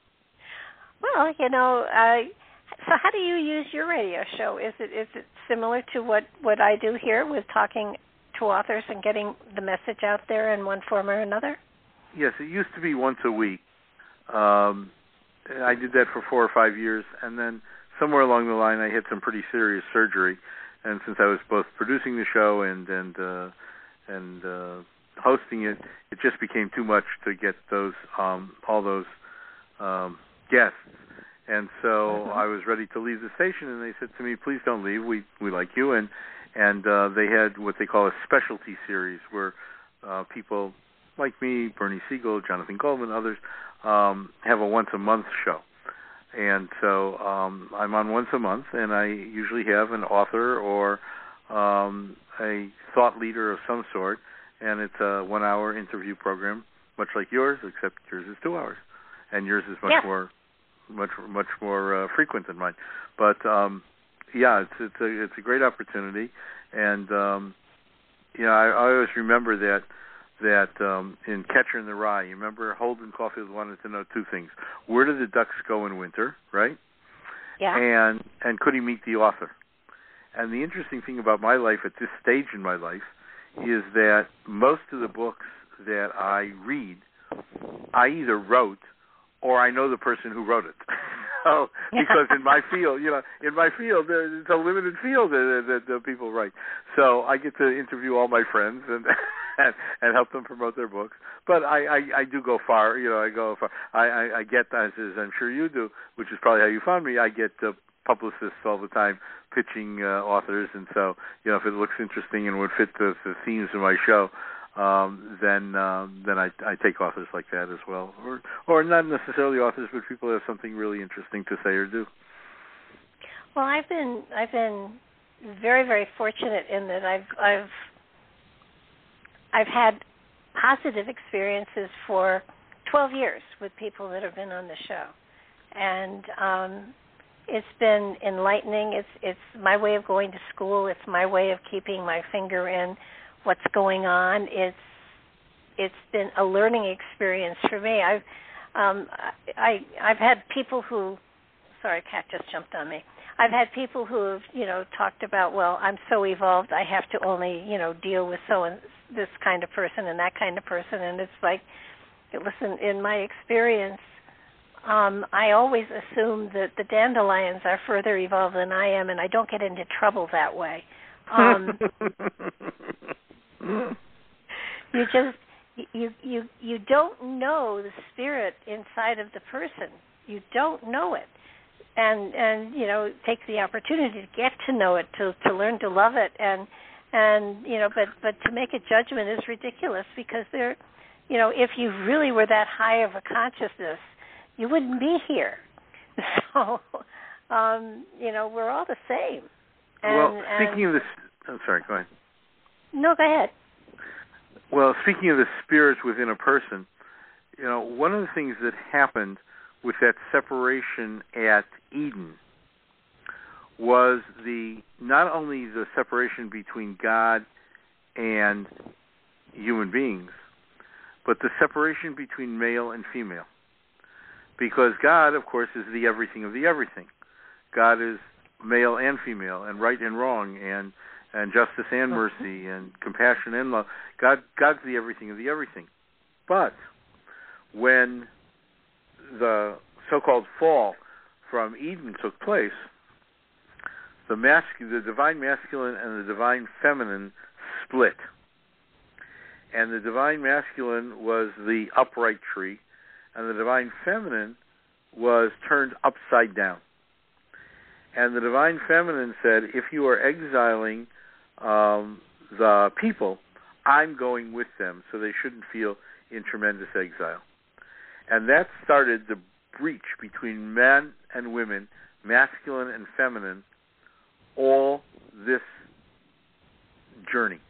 A: Well, you know, I. So, how do you use your radio show? Is it is it similar to what what I do here with talking to authors and getting the message out there in one form or another?
B: Yes, it used to be once a week. Um, I did that for four or five years, and then somewhere along the line, I had some pretty serious surgery, and since I was both producing the show and and uh, and uh, hosting it, it just became too much to get those um, all those um, guests. And so
A: mm-hmm.
B: I was ready to leave the station, and they said to me, "Please don't leave. We we like you." And and uh, they had what they call a specialty series, where uh, people like me, Bernie Siegel, Jonathan Goldman, others um, have a once a month show and so um, I'm on once a month, and I usually have an author or um, a thought leader of some sort, and it's a one-hour interview program, much like yours, except yours is two hours, and yours is much
A: yeah.
B: more, much much more uh, frequent than mine. But um, yeah, it's it's a it's a great opportunity, and um, yeah, I, I always remember that that um, in Catcher in the Rye, you remember Holden Caulfield wanted to know two things: where do the ducks go in winter, right?
A: Yeah.
B: And and could he meet the author? And the interesting thing about my life at this stage in my life is that most of the books that I read, I either wrote or I know the person who wrote it. so because in my field, you know, in my field, it's a limited field that, that, that people write. So I get to interview all my friends and and, and help them promote their books. But I, I I do go far. You know, I go far. I I, I get as I'm sure you do, which is probably how you found me. I get uh, publicists all the time pitching uh, authors, and so you know if it looks interesting and would fit the, the themes of my show, um, then um, then I, I take authors like that as well, or or not necessarily authors, but people have something really interesting to say or do.
A: Well, I've been I've been very very fortunate in that I've I've I've had positive experiences for 12 years with people that have been on the show, and um, it's been enlightening. It's it's my way of going to school. It's my way of keeping my finger in what's going on. It's it's been a learning experience for me. I've um, I I've had people who sorry, cat just jumped on me. I've had people who have you know talked about well I'm so evolved I have to only you know deal with so and this kind of person and that kind of person and it's like listen in my experience um I always assume that the dandelions are further evolved than I am and I don't get into trouble that way. Um you just you you you don't know the spirit inside of the person. You don't know it, and and you know take the opportunity to get to know it, to to learn to love it, and and you know, but but to make a judgment is ridiculous because they're, you know, if you really were that high of a consciousness, you wouldn't be here. So, um, you know, we're all the same. And,
B: well, speaking
A: and,
B: of this, I'm sorry. Go ahead.
A: No, go ahead.
B: Well, speaking of the spirits within a person, you know, one of the things that happened with that separation at Eden was the not only the separation between God and human beings, but the separation between male and female. Because God, of course, is the everything of the everything. God is male and female, and right and wrong, and and justice and mercy, and compassion and love. God, God's the everything of the everything. But when the so-called fall from Eden took place, the masculine, the divine masculine and the divine feminine split. And the divine masculine was the upright tree, and the divine feminine was turned upside down. And the divine feminine said, if you are exiling um, the people, I'm going with them, so they shouldn't feel in tremendous exile. And that started the breach between men and women, masculine and feminine, all this journey.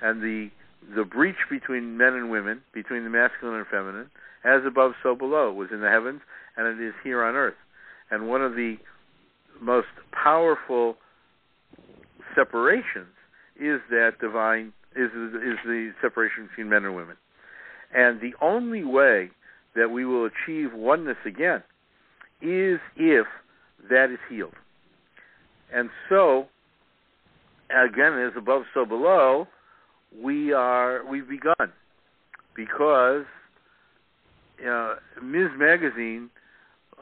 B: And the the breach between men and women, between the masculine and feminine, as above, so below, was in the heavens, and it is here on earth. And one of the most powerful separations is that divine is is the separation between men and women. And the only way that we will achieve oneness again is if that is healed. And so, again, as above, so below, we are we've begun because uh, Ms. Magazine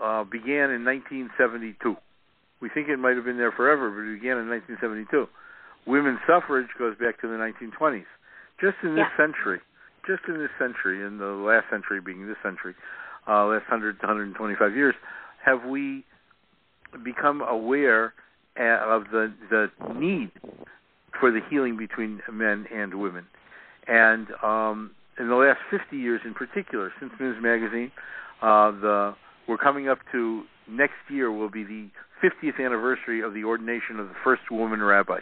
B: uh, began in 1972. We think it might have been there forever, but it began in 1972. Women's suffrage goes back to the 1920s. Just in this
A: yeah.
B: century, just in this century, in the last century being this century, uh, last 100 to 125 years, have we become aware of the the need for the healing between men and women. And um, in the last 50 years, in particular, since Ms. Magazine, uh, the we're coming up to next year will be the 50th anniversary of the ordination of the first woman rabbi.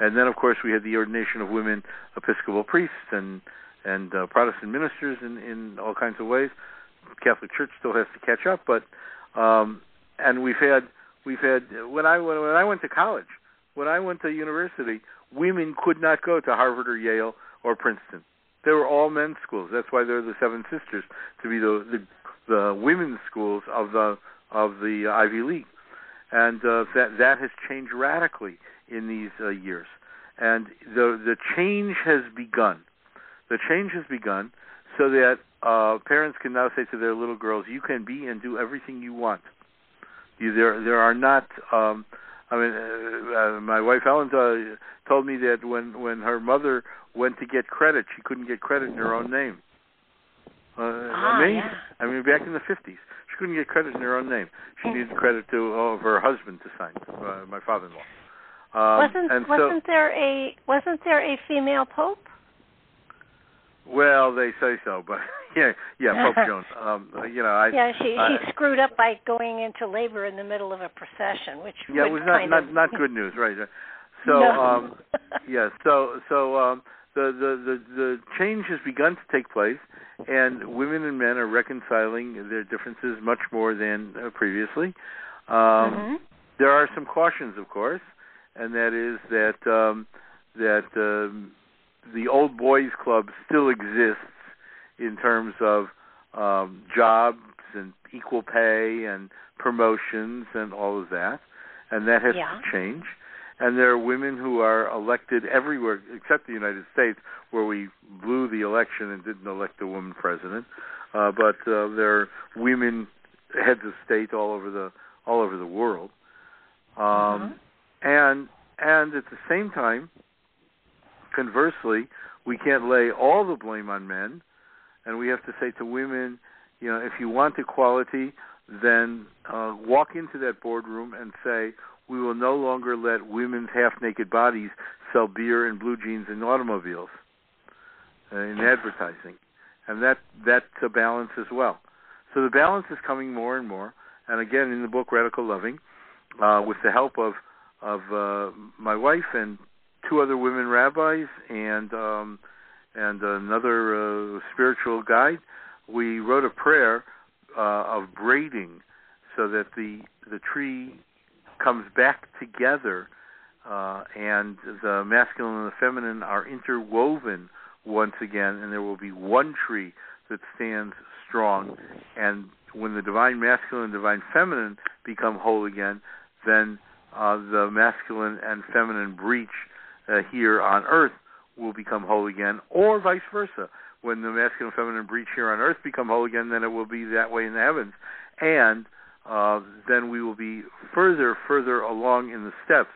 B: And then, of course, we had the ordination of women Episcopal priests and and uh, Protestant ministers in in all kinds of ways. Catholic Church still has to catch up, but um, and we've had we've had when I when, when I went to college, when I went to university, women could not go to Harvard or Yale or Princeton. They were all men's schools. That's why they're the Seven Sisters to be the the, the women's schools of the of the Ivy League, and uh, that that has changed radically in these uh, years, and the the change has begun. The change has begun so that uh, parents can now say to their little girls, "You can be and do everything you want." You, there, there are not. Um, I mean, uh, uh, my wife Ellen uh, told me that when when her mother went to get credit, she couldn't get credit in her own name. Uh,
A: ah,
B: amazing.
A: Yeah.
B: I mean, back in the fifties, couldn't get credit in her own name. She needed credit to of her husband to sign, uh, my father-in-law. Um,
A: wasn't wasn't
B: so,
A: there a wasn't there a female pope?
B: Well, they say so, but yeah, yeah, Pope Joan. Um, you know, I
A: yeah, she
B: I,
A: she screwed up by going into labor in the middle of a procession, which
B: yeah, it was not not
A: of,
B: not good news, right? So
A: No.
B: um, yeah, so so um, the, the the the change has begun to take place, and women and men are reconciling their differences much more than uh, previously. Um,
A: Mhm.
B: There are some cautions, of course, and that is that um, that um, the old boys club still exists in terms of um, jobs and equal pay and promotions and all of that, and that has
A: Yeah.
B: to change. And there are women who are elected everywhere except the United States, where we blew the election and didn't elect a woman president. Uh, but uh, there are women heads of state all over the all over the world. Um, and and at the same time, conversely, we can't lay all the blame on men, and we have to say to women, you know, if you want equality, then uh, walk into that boardroom and say, we will no longer let women's half-naked bodies sell beer and blue jeans in automobiles uh, in advertising, and that that's a balance as well. So the balance is coming more and more. And again, in the book Radical Loving, uh, with the help of of uh, my wife and two other women rabbis and um, and another uh, spiritual guide, we wrote a prayer uh, of braiding so that the the tree comes back together uh, and the masculine and the feminine are interwoven once again, and there will be one tree that stands strong. And when the divine masculine and divine feminine become whole again, then uh, the masculine and feminine breach uh, here on earth will become whole again, or vice versa. When the masculine and feminine breach here on earth become whole again, then it will be that way in the heavens. And uh, then we will be further, further along in the steps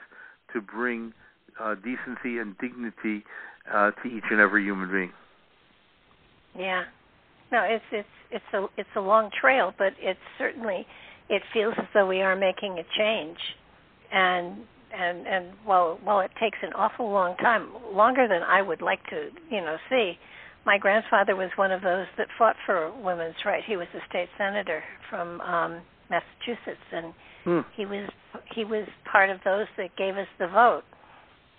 B: to bring uh, decency and dignity uh, to each and every human being.
A: Yeah, no, it's it's it's a it's a long trail, but it's certainly it feels as though we are making a change, and and and while while it takes an awful long time, longer than I would like to you know see. My grandfather was one of those that fought for women's rights. He was a state senator from um Massachusetts, and hmm. he was he was part of those that gave us the vote.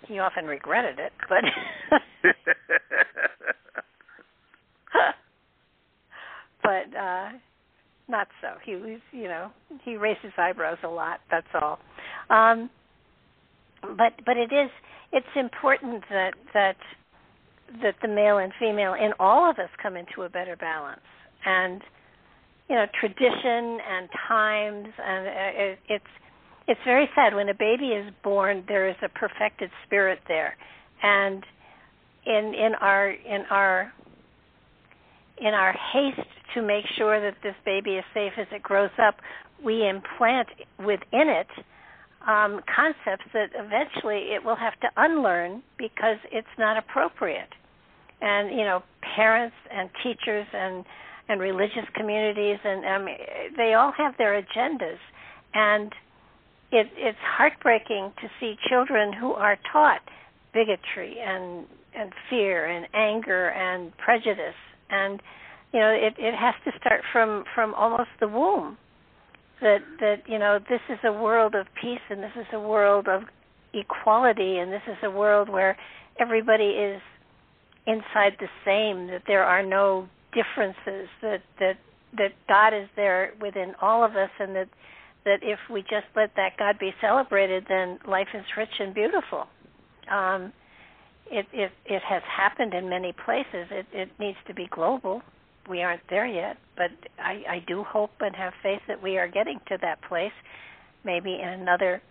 A: He often regretted it, but but uh not so. He was, you know, he raised his eyebrows a lot. That's all. Um, but but it is it's important that that that the male and female in all of us come into a better balance and you know tradition and times and uh, it, it's it's very sad. When a baby is born there is a perfected spirit there. And in in our in our in our haste to make sure that this baby is safe as it grows up we implant within it um, concepts that eventually it will have to unlearn because it's not appropriate. And you know parents and teachers and and religious communities, and um, they all have their agendas, and it, it's heartbreaking to see children who are taught bigotry and and fear and anger and prejudice, and you know it, it has to start from from almost the womb. That that you know this is a world of peace, and this is a world of equality, and this is a world where everybody is inside the same. That there are no differences that that that God is there within all of us, and that that if we just let that God be celebrated, then life is rich and beautiful. Um, it it it has happened in many places. It it needs to be global. We aren't there yet, but I, I do hope and have faith that we are getting to that place. Maybe in another,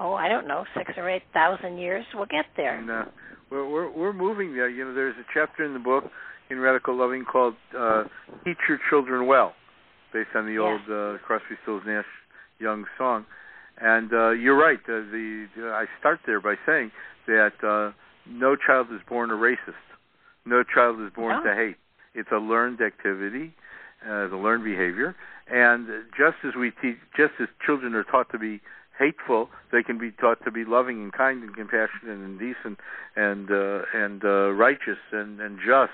A: oh, I don't know, six or eight thousand years, we'll get there.
B: Uh, we're, we're we're moving there. You know, there's a chapter in the book in Radical Loving called uh, "Teach Your Children Well," based on the
A: yeah.
B: old uh, Crosby, Stills, Nash Young song. And uh, you're right. Uh, the uh, I start there by saying that uh, no child is born a racist. No child is born
A: no.
B: to hate. It's a learned activity, uh, the learned behavior. And just as we teach, just as children are taught to be hateful, they can be taught to be loving and kind and compassionate and decent and uh, and uh, righteous and, and just.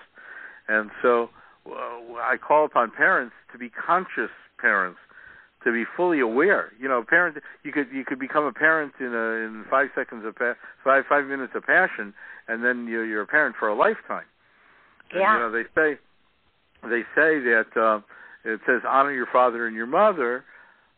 B: And so uh, I call upon parents to be conscious parents, to be fully aware. You know, parent you could you could become a parent in a in five seconds of pa- five five minutes of passion, and then you're, you're a parent for a lifetime.
A: Yeah.
B: And, you know, they say they say that uh, it says honor your father and your mother,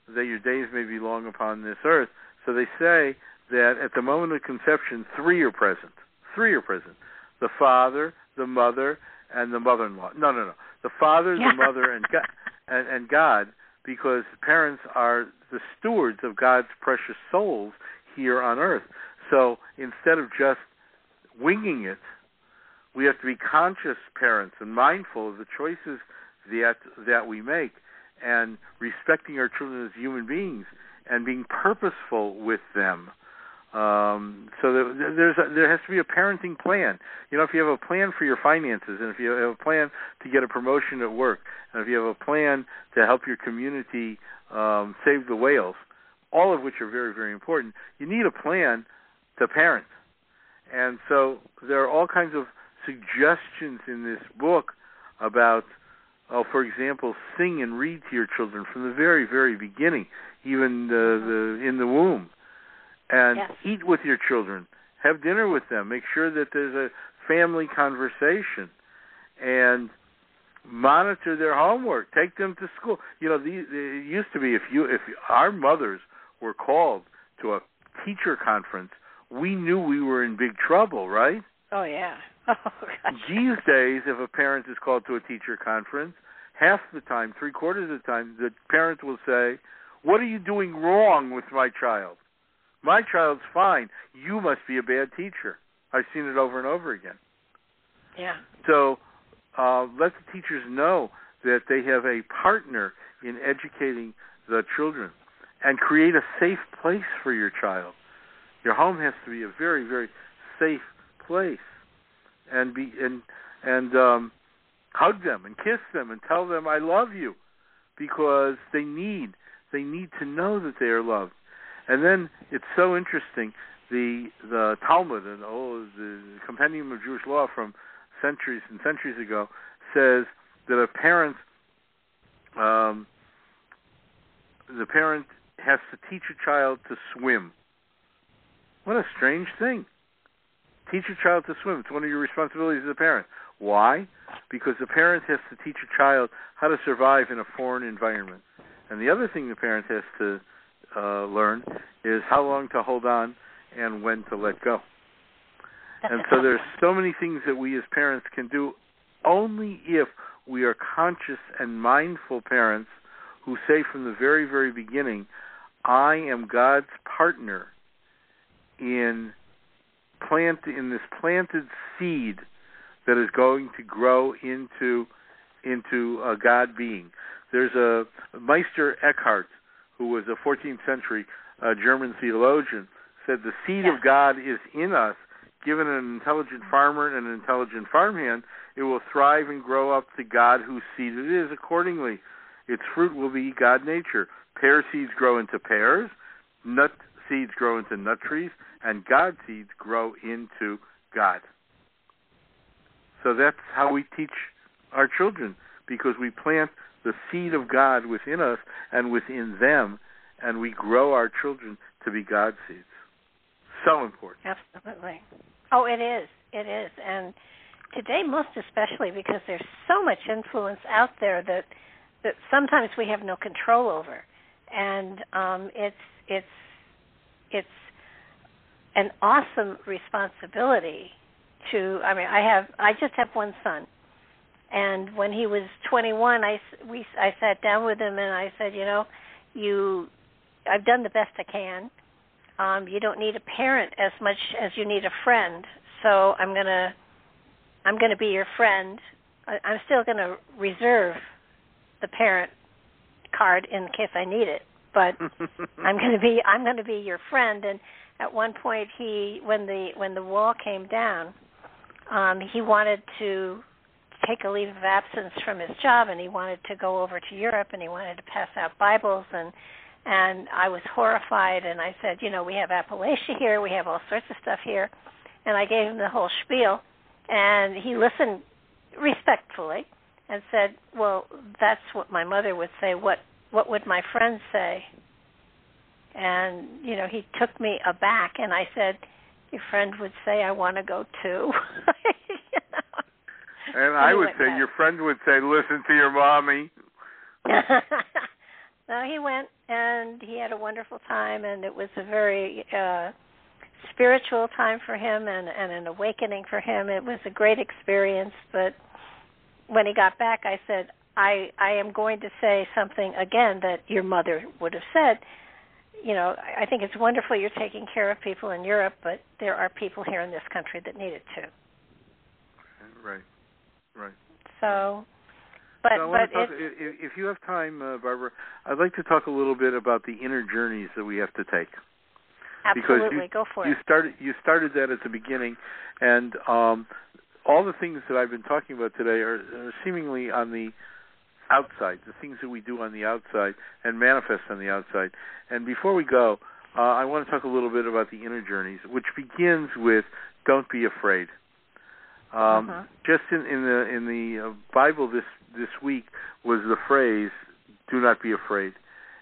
B: that your days may be long upon this earth. So they say that at the moment of conception, three are present. Three are present: the father, the mother, and the mother-in-law. No, no, no. The father,
A: yeah.
B: the mother, and God, and, and God, because parents are the stewards of God's precious souls here on earth. So instead of just winging it, we have to be conscious parents and mindful of the choices that that we make, and respecting our children as human beings and being purposeful with them. Um, so there, there's a, there has to be a parenting plan. You know, if you have a plan for your finances, and if you have a plan to get a promotion at work, and if you have a plan to help your community um, save the whales, all of which are very very important, you need a plan to parent. And so there are all kinds of suggestions in this book about, oh, for example, sing and read to your children from the very very beginning, even the, the in the womb and
A: yes.
B: eat with your children. Have dinner with them. Make sure that there's a family conversation, and monitor their homework. Take them to school. You know, these, it used to be if you if our mothers were called to a teacher conference, we knew we were in big trouble, right?
A: Oh yeah. Oh,
B: These days, if a parent is called to a teacher conference, half the time, three quarters of the time, the parent will say, "What are you doing wrong with my child?" My child's fine. You must be a bad teacher. I've seen it over and over again.
A: Yeah.
B: So uh, let the teachers know that they have a partner in educating the children and create a safe place for your child. Your home has to be a very, very safe place, and be and and um, hug them and kiss them and tell them I love you, because they need they need to know that they are loved. And then it's so interesting. The the Talmud and oh the Compendium of Jewish Law from centuries and centuries ago says that a parent um, the parent has to teach a child to swim. What a strange thing. Teach a child to swim. It's one of your responsibilities as a parent. Why? Because the parent has to teach a child how to survive in a foreign environment. And the other thing the parent has to uh, learn is how long to hold on and when to let go. And so there's so many things that we as parents can do only if we are conscious and mindful parents who say from the very, very beginning, I am God's partner in plant in this planted seed that is going to grow into into a God being. There's a Meister Eckhart who was a 14th century uh, German theologian, said the seed
A: yeah.
B: of God is in us. Given an intelligent farmer and an intelligent farmhand, it will thrive and grow up to God whose seed it is accordingly. Its fruit will be God nature. Pear seeds grow into pears, nut seeds grow into nut trees, and God seeds grow into God. So that's how we teach our children because we plant the seed of God within us and within them, and we grow our children to be God seeds. So important.
A: Absolutely. Oh, it is. It is. And today, most especially because there's so much influence out there that that sometimes we have no control over, and um, it's it's it's an awesome responsibility to. I mean, I have I just have one son, and when he was 21, I we I sat down with him and I said, you know, you I've done the best I can. Um, you don't need a parent as much as you need a friend. So I'm gonna I'm gonna be your friend. I, I'm still gonna reserve the parent card in case I need it, but I'm gonna be I'm gonna be your friend. And at one point, he when the when the wall came down, um, he wanted to take a leave of absence from his job and he wanted to go over to Europe and he wanted to pass out Bibles and and I was horrified and I said, you know, we have Appalachia here, we have all sorts of stuff here and I gave him the whole spiel and he listened respectfully and said, "Well, that's what my mother would say. What what would my friends say?" And you know, he took me aback and I said, "Your friend would say I want to go too."
B: And I would say your friend would say, "Listen to your mommy."
A: no, he went and he had a wonderful time, and it was a very uh spiritual time for him and and an awakening for him. It was a great experience. But when he got back, I said, "I I am going to say something again that your mother would have said." You know, I think it's wonderful you're taking care of people in Europe, but there are people here in this country that need it too.
B: Right. Right.
A: So, but
B: so
A: but
B: talk, if, if you have time, uh, Barbara, I'd like to talk a little bit about the inner journeys that we have to take.
A: Absolutely,
B: because you,
A: go for
B: you
A: it.
B: started you started that at the beginning, and um, all the things that I've been talking about today are, are seemingly on the outside, the things that we do on the outside and manifest on the outside. And before we go, uh, I want to talk a little bit about the inner journeys, which begins with "Don't be afraid." Um,
A: uh-huh.
B: Just in, in the in the uh, Bible this this week was the phrase "Do not be afraid,"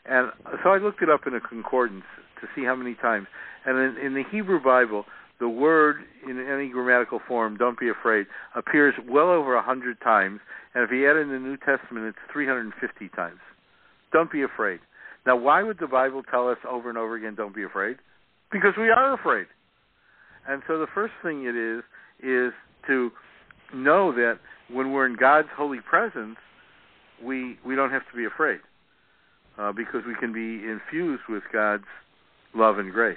B: and so I looked it up in a concordance to see how many times. And in, in the Hebrew Bible, the word in any grammatical form, "Don't be afraid," appears well over a hundred times, and if you add in the New Testament, it's 350 times. Don't be afraid. Now, why would the Bible tell us over and over again, "Don't be afraid"? Because we are afraid. And so the first thing it is is to know that when we're in God's holy presence, we we don't have to be afraid uh, because we can be infused with God's love and grace.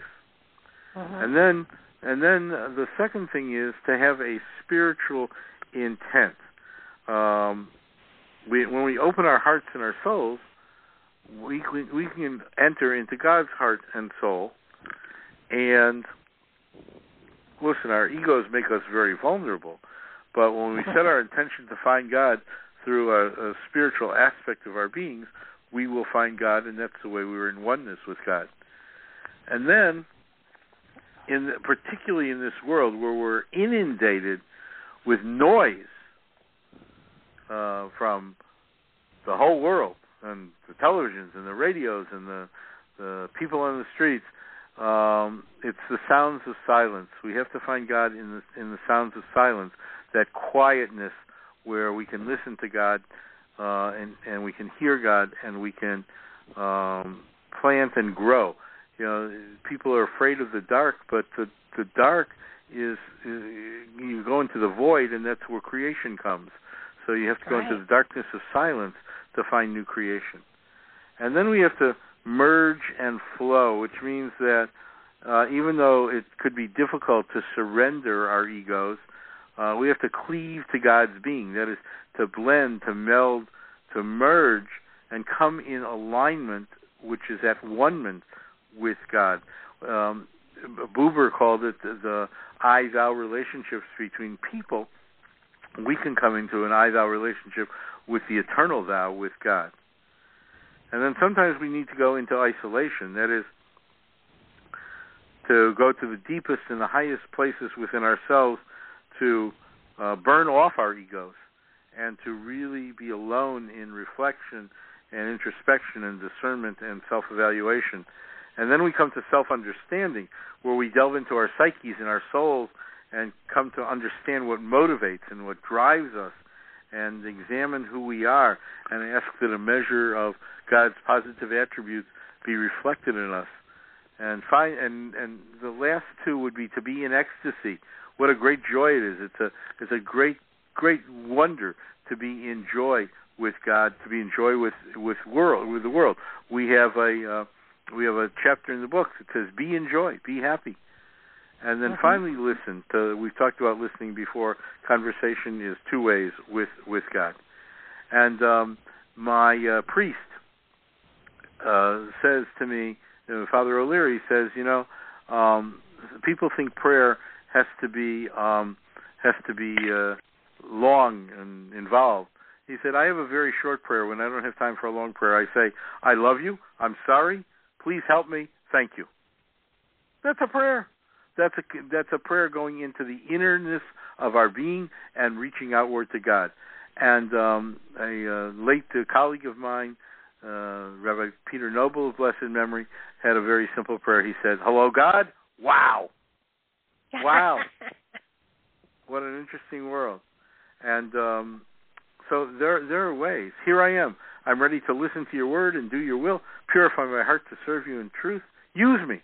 A: Uh-huh.
B: And then and then the second thing is to have a spiritual intent. Um, we, when we open our hearts and our souls, we we can enter into God's heart and soul, and listen, our egos make us very vulnerable. But when we set our intention to find God through a, a spiritual aspect of our beings, we will find God, and that's the way we were in oneness with God. And then, in particularly in this world where we're inundated with noise uh, from the whole world and the televisions and the radios and the the people on the streets, um, it's the sounds of silence. We have to find God in the in the sounds of silence, that quietness where we can listen to God uh, and and we can hear God and we can um, plant and grow. You know, people are afraid of the dark, but the the dark is, is you go into the void, and that's where creation comes. So you have to go
A: right.
B: into the darkness of silence to find new creation. And then we have to merge and flow, which means that uh, even though it could be difficult to surrender our egos, uh, we have to cleave to God's being. That is, to blend, to meld, to merge, and come in alignment, which is at one with God. Um, Buber called it the, the I-thou relationships between people. We can come into an I-thou relationship with the eternal thou, with God. And then sometimes we need to go into isolation. That is, to go to the deepest and the highest places within ourselves to uh, burn off our egos and to really be alone in reflection and introspection and discernment and self-evaluation. And then we come to self-understanding, where we delve into our psyches and our souls and come to understand what motivates and what drives us and examine who we are and ask that a measure of God's positive attributes be reflected in us. And find and and the last two would be to be in ecstasy. What a great joy it is! It's a it's a great great wonder to be in joy with God, to be in joy with with world with the world. We have a uh, we have a chapter in the book that says, "Be in joy, be happy." And then
A: mm-hmm.
B: finally, listen. To, we've talked about listening before. Conversation is two ways with with God. And um, my uh, priest uh, says to me, you know, Father O'Leary says, you know, um, people think prayer has to be um, has to be uh, long and involved. He said, I have a very short prayer. When I don't have time for a long prayer, I say, I love you. I'm sorry. Please help me. Thank you. That's a prayer. That's a that's a prayer going into the innerness of our being and reaching outward to God. And um, a uh, late uh, colleague of mine, uh, Rabbi Peter Knobel of blessed memory, had a very simple prayer. He said, "Hello, God. Wow, wow, what an interesting world." And um, so there there are ways. Here I am. I'm ready to listen to your word and do your will. Purify my heart to serve you in truth. Use me.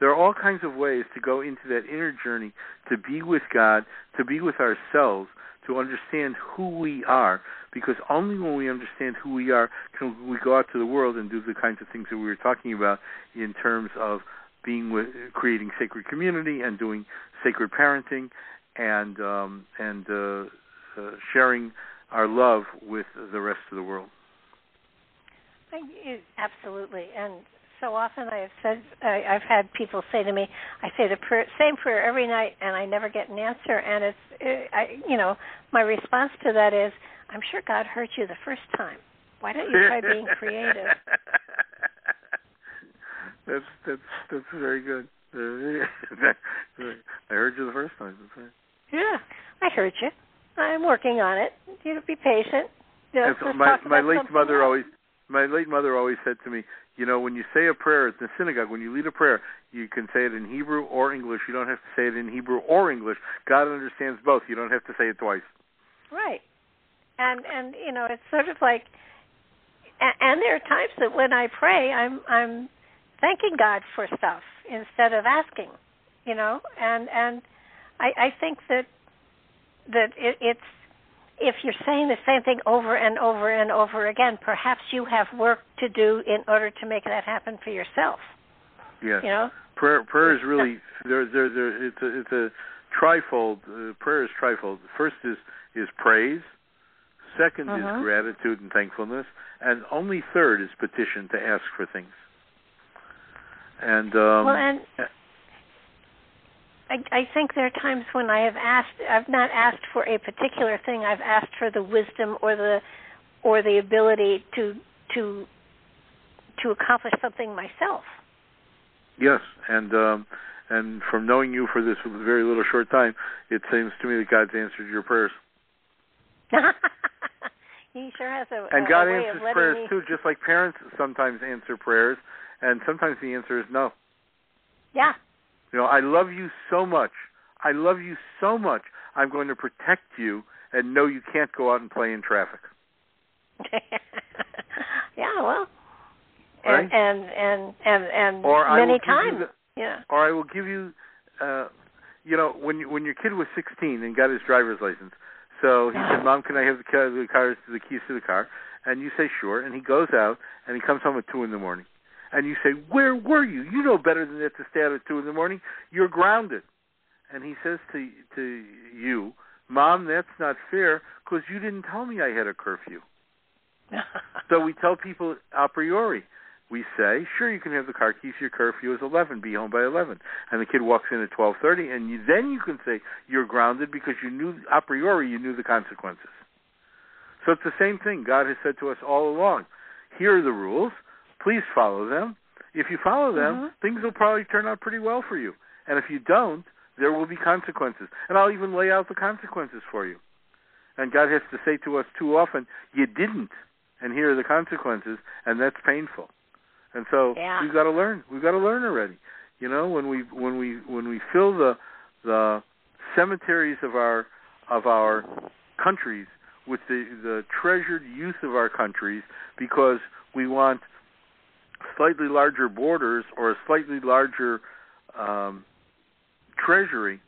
B: There are all kinds of ways to go into that inner journey, to be with God, to be with ourselves, to understand who we are, because only when we understand who we are can we go out to the world and do the kinds of things that we were talking about in terms of being with, creating sacred community and doing sacred parenting and um, and uh, uh, sharing our love with the rest of the world.
A: Absolutely, and so often. I have said I, I've had people say to me, "I say the prayer, same prayer every night, and I never get an answer." And it's, it, I, you know, my response to that is, "I'm sure God heard you the first time. Why don't you try being creative?"
B: that's that's that's very good. I heard you the first time. Right.
A: Yeah, I heard you. I'm working on it. You know, be patient. You
B: know, my my late mother else. always my late mother always said to me, you know, when you say a prayer at the synagogue, when you lead a prayer, you can say it in Hebrew or English. You don't have to say it in Hebrew or English. God understands both. You don't have to say it twice.
A: Right. And and you know, it's sort of like and there are times that when I pray, I'm I'm thanking God for stuff instead of asking, you know, and and I I think that that it, it's if you're saying the same thing over and over and over again, perhaps you have work to do in order to make that happen for yourself.
B: Yeah.
A: You know,
B: prayer prayer is really there. There, there. It's a it's a trifold. Uh, prayer is trifold. First is is praise. 2nd is
A: uh-huh.
B: gratitude and thankfulness, and only third is petition to ask for things. And um,
A: well, and I, I think there are times when I have asked. I've not asked for a particular thing. I've asked for the wisdom or the or the ability to to to accomplish something myself.
B: Yes, and um, and from knowing you for this very little short time, it seems to me that God's answered your prayers.
A: he sure has a
B: and God
A: a
B: answers prayers
A: me...
B: too, just like parents sometimes answer prayers, and sometimes the answer is no.
A: Yeah,
B: you know, I love you so much. I love you so much. I'm going to protect you and know you can't go out and play in traffic.
A: yeah, well,
B: right?
A: and and and and,
B: or
A: many times,
B: the,
A: yeah.
B: Or I will give you, uh, you know, when you, when your kid was 16 and got his driver's license, so he said, "Mom, can I have the car, the car, the keys to the car?" And you say, "Sure." And he goes out and he comes home at two in the morning and you say, "Where were you? You know better than that to stay out at two in the morning. You're grounded." And he says to to you, "Mom, that's not fair because you didn't tell me I had a curfew." so we tell people a priori. We say, "Sure, you can have the car keys. Your curfew is 11. Be home by 11." And the kid walks in at 12:30, and you, then you can say you're grounded because you knew a priori you knew the consequences. So it's the same thing. God has said to us all along. Here are the rules please follow them. If you follow them,
A: mm-hmm.
B: things will probably turn out pretty well for you. And if you don't, there will be consequences. And I'll even lay out the consequences for you. And God has to say to us too often, you didn't. And here are the consequences, and that's painful. And so
A: yeah.
B: we've got to learn. We've got to learn already. You know, when we when we when we fill the the cemeteries of our of our countries with the the treasured youth of our countries because we want slightly larger borders or a slightly larger um, treasury,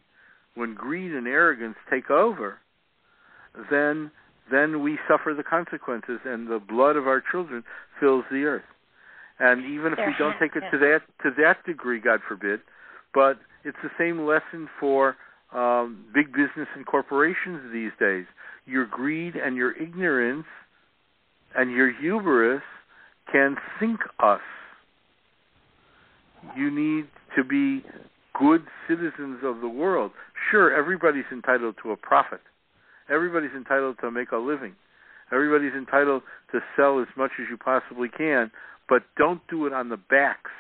B: when greed and arrogance take over, then then we suffer the consequences, and the blood of our children fills the earth. And even if
A: there
B: we don't take it to that to that degree, God forbid, but it's the same lesson for um, big business and corporations these days. Your greed and your ignorance and your hubris can sink us. You need to be good citizens of the world. Sure, everybody's entitled to a profit. Everybody's entitled to make a living. Everybody's entitled to sell as much as you possibly can, but don't do it on the backs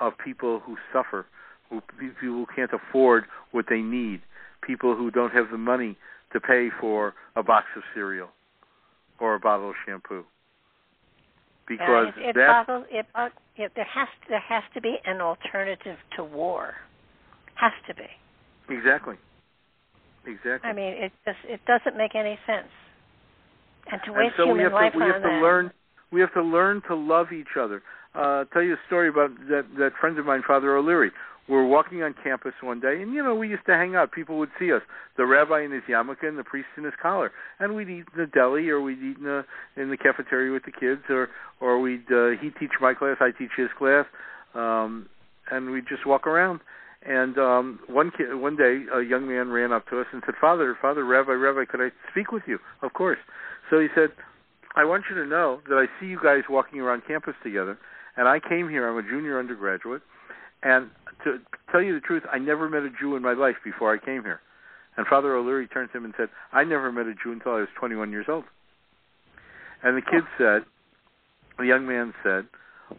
B: of people who suffer, who people who can't afford what they need, people who don't have the money to pay for a box of cereal or a bottle of shampoo because
A: uh, it, it
B: that
A: boggles, it, it, there has to, there has to be an alternative to war. Has to be.
B: Exactly. Exactly.
A: I mean, it just it doesn't make any sense. And to waste
B: and so
A: human
B: we have
A: life
B: to, we
A: on
B: have to
A: that.
B: learn we have to learn to love each other. Uh, I'll tell you a story about that that friend of mine, Father O'Leary. We were walking on campus one day, and you know we used to hang out. People would see us, the rabbi in his yarmulke and the priest in his collar, and we'd eat in the deli or we'd eat in the in the cafeteria with the kids, or or we'd uh, he'd teach my class, I teach his class, um, and we'd just walk around. And um, one kid, one day, a young man ran up to us and said, "Father, Father, Rabbi, Rabbi, could I speak with you?" Of course. So he said, "I want you to know that I see you guys walking around campus together, And I came here. I'm a junior undergraduate, and to tell you the truth, I never met a Jew in my life before I came here. And Father O'Leary turned to him and said, "I never met a Jew until I was 21 years old." And the kid said, the young man said,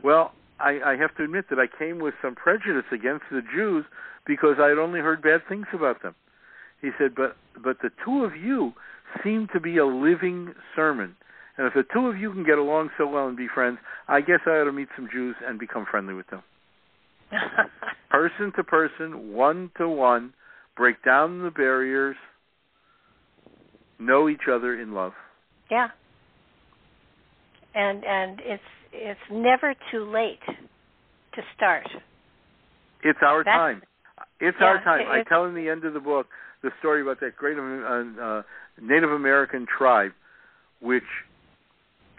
B: "Well, I, I have to admit that I came with some prejudice against the Jews because I had only heard bad things about them." He said, "But but the two of you seem to be a living sermon." And if the two of you can get along so well and be friends, I guess I ought to meet some Jews and become friendly with them. person to person, one to one, break down the barriers, know each other in love.
A: Yeah. And and it's it's never too late to start.
B: It's our
A: That's,
B: time. It's
A: yeah,
B: our time.
A: It,
B: I tell in the end of the book the story about that great uh, uh, Native American tribe, which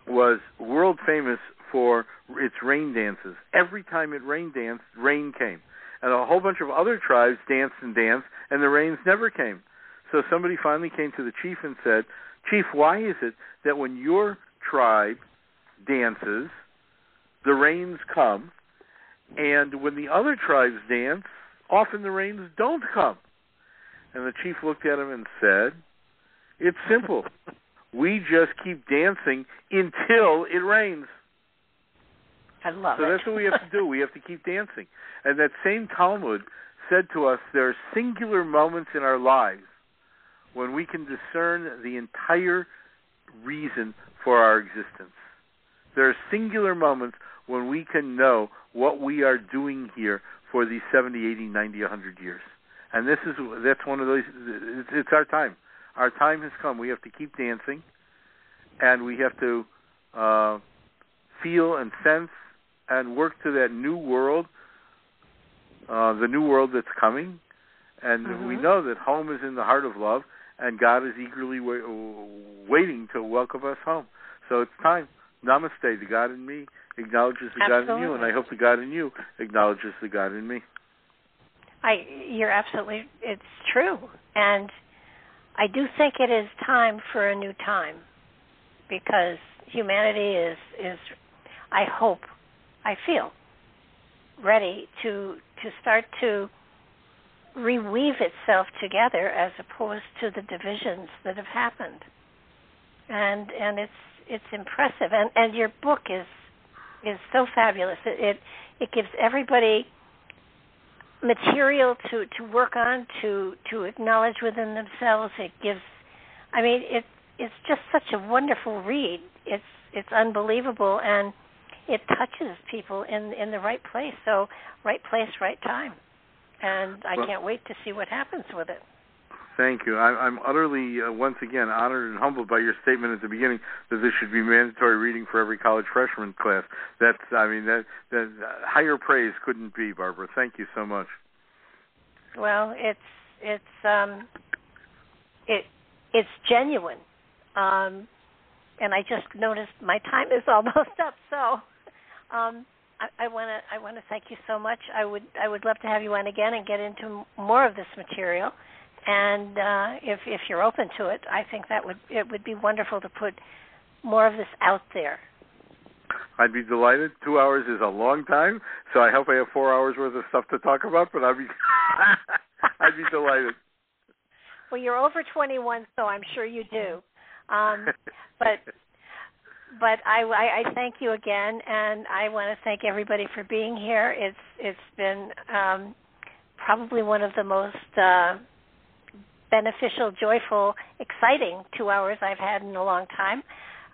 B: was world famous for its rain dances. Every time it rain danced, rain came. And a whole bunch of other tribes danced and danced, and the rains never came. So somebody finally came to the chief and said, Chief, why is it that when your tribe dances, the rains come, and when the other tribes dance, often the rains don't come? And the chief looked at him and said, It's simple. We just keep dancing until it rains.
A: I love
B: so
A: it.
B: that's what we have to do. We have to keep dancing. And that same Talmud said to us there are singular moments in our lives when we can discern the entire reason for our existence. There are singular moments when we can know what we are doing here for these 70, 80, 90, 100 years. And this is that's one of those it's, it's our time. Our time has come. We have to keep dancing and we have to uh, feel and sense and work to that new world, uh, the new world that's coming. And
A: mm-hmm.
B: we know that home is in the heart of love, and God is eagerly wa- waiting to welcome us home. So it's time. Namaste. The God in me acknowledges the
A: absolutely.
B: God in you, and I hope the God in you acknowledges the God in me.
A: I, you're absolutely. It's true, and I do think it is time for a new time because humanity is is I hope I feel ready to to start to reweave itself together as opposed to the divisions that have happened. And and it's it's impressive and and your book is is so fabulous. It it, it gives everybody material to to work on to to acknowledge within themselves. It gives I mean it it's just such a wonderful read. It's it's unbelievable and it touches people in in the right place. So right place, right time, and I
B: well,
A: can't wait to see what happens with it.
B: Thank you. I, I'm utterly, uh, once again, honored and humbled by your statement at the beginning that this should be mandatory reading for every college freshman class. That's, I mean, that, that uh, higher praise couldn't be, Barbara. Thank you so much.
A: Well, it's it's um, it it's genuine, um, and I just noticed my time is almost up. So um, I want to I want to thank you so much. I would I would love to have you on again and get into more of this material. And uh, if if you're open to it, I think that would it would be wonderful to put more of this out there.
B: I'd be delighted. Two hours is a long time, so I hope I have four hours worth of stuff to talk about. But I'd be I'd be delighted.
A: Well, you're over 21, so I'm sure you do. Um, but but I, I, I thank you again, and I want to thank everybody for being here. It's it's been um, probably one of the most uh, beneficial, joyful, exciting two hours I've had in a long time.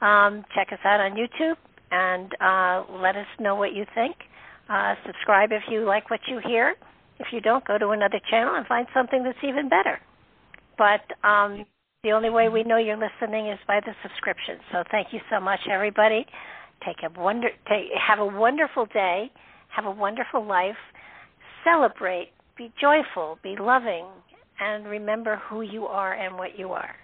A: Um, check us out on YouTube and uh, let us know what you think. Uh, subscribe if you like what you hear. If you don't, go to another channel and find something that's even better. But um, the only way we know you're listening is by the subscription. So thank you so much, everybody. Take a wonder. Take, have a wonderful day. Have a wonderful life. Celebrate. Be joyful. Be loving. And remember who you are and what you are.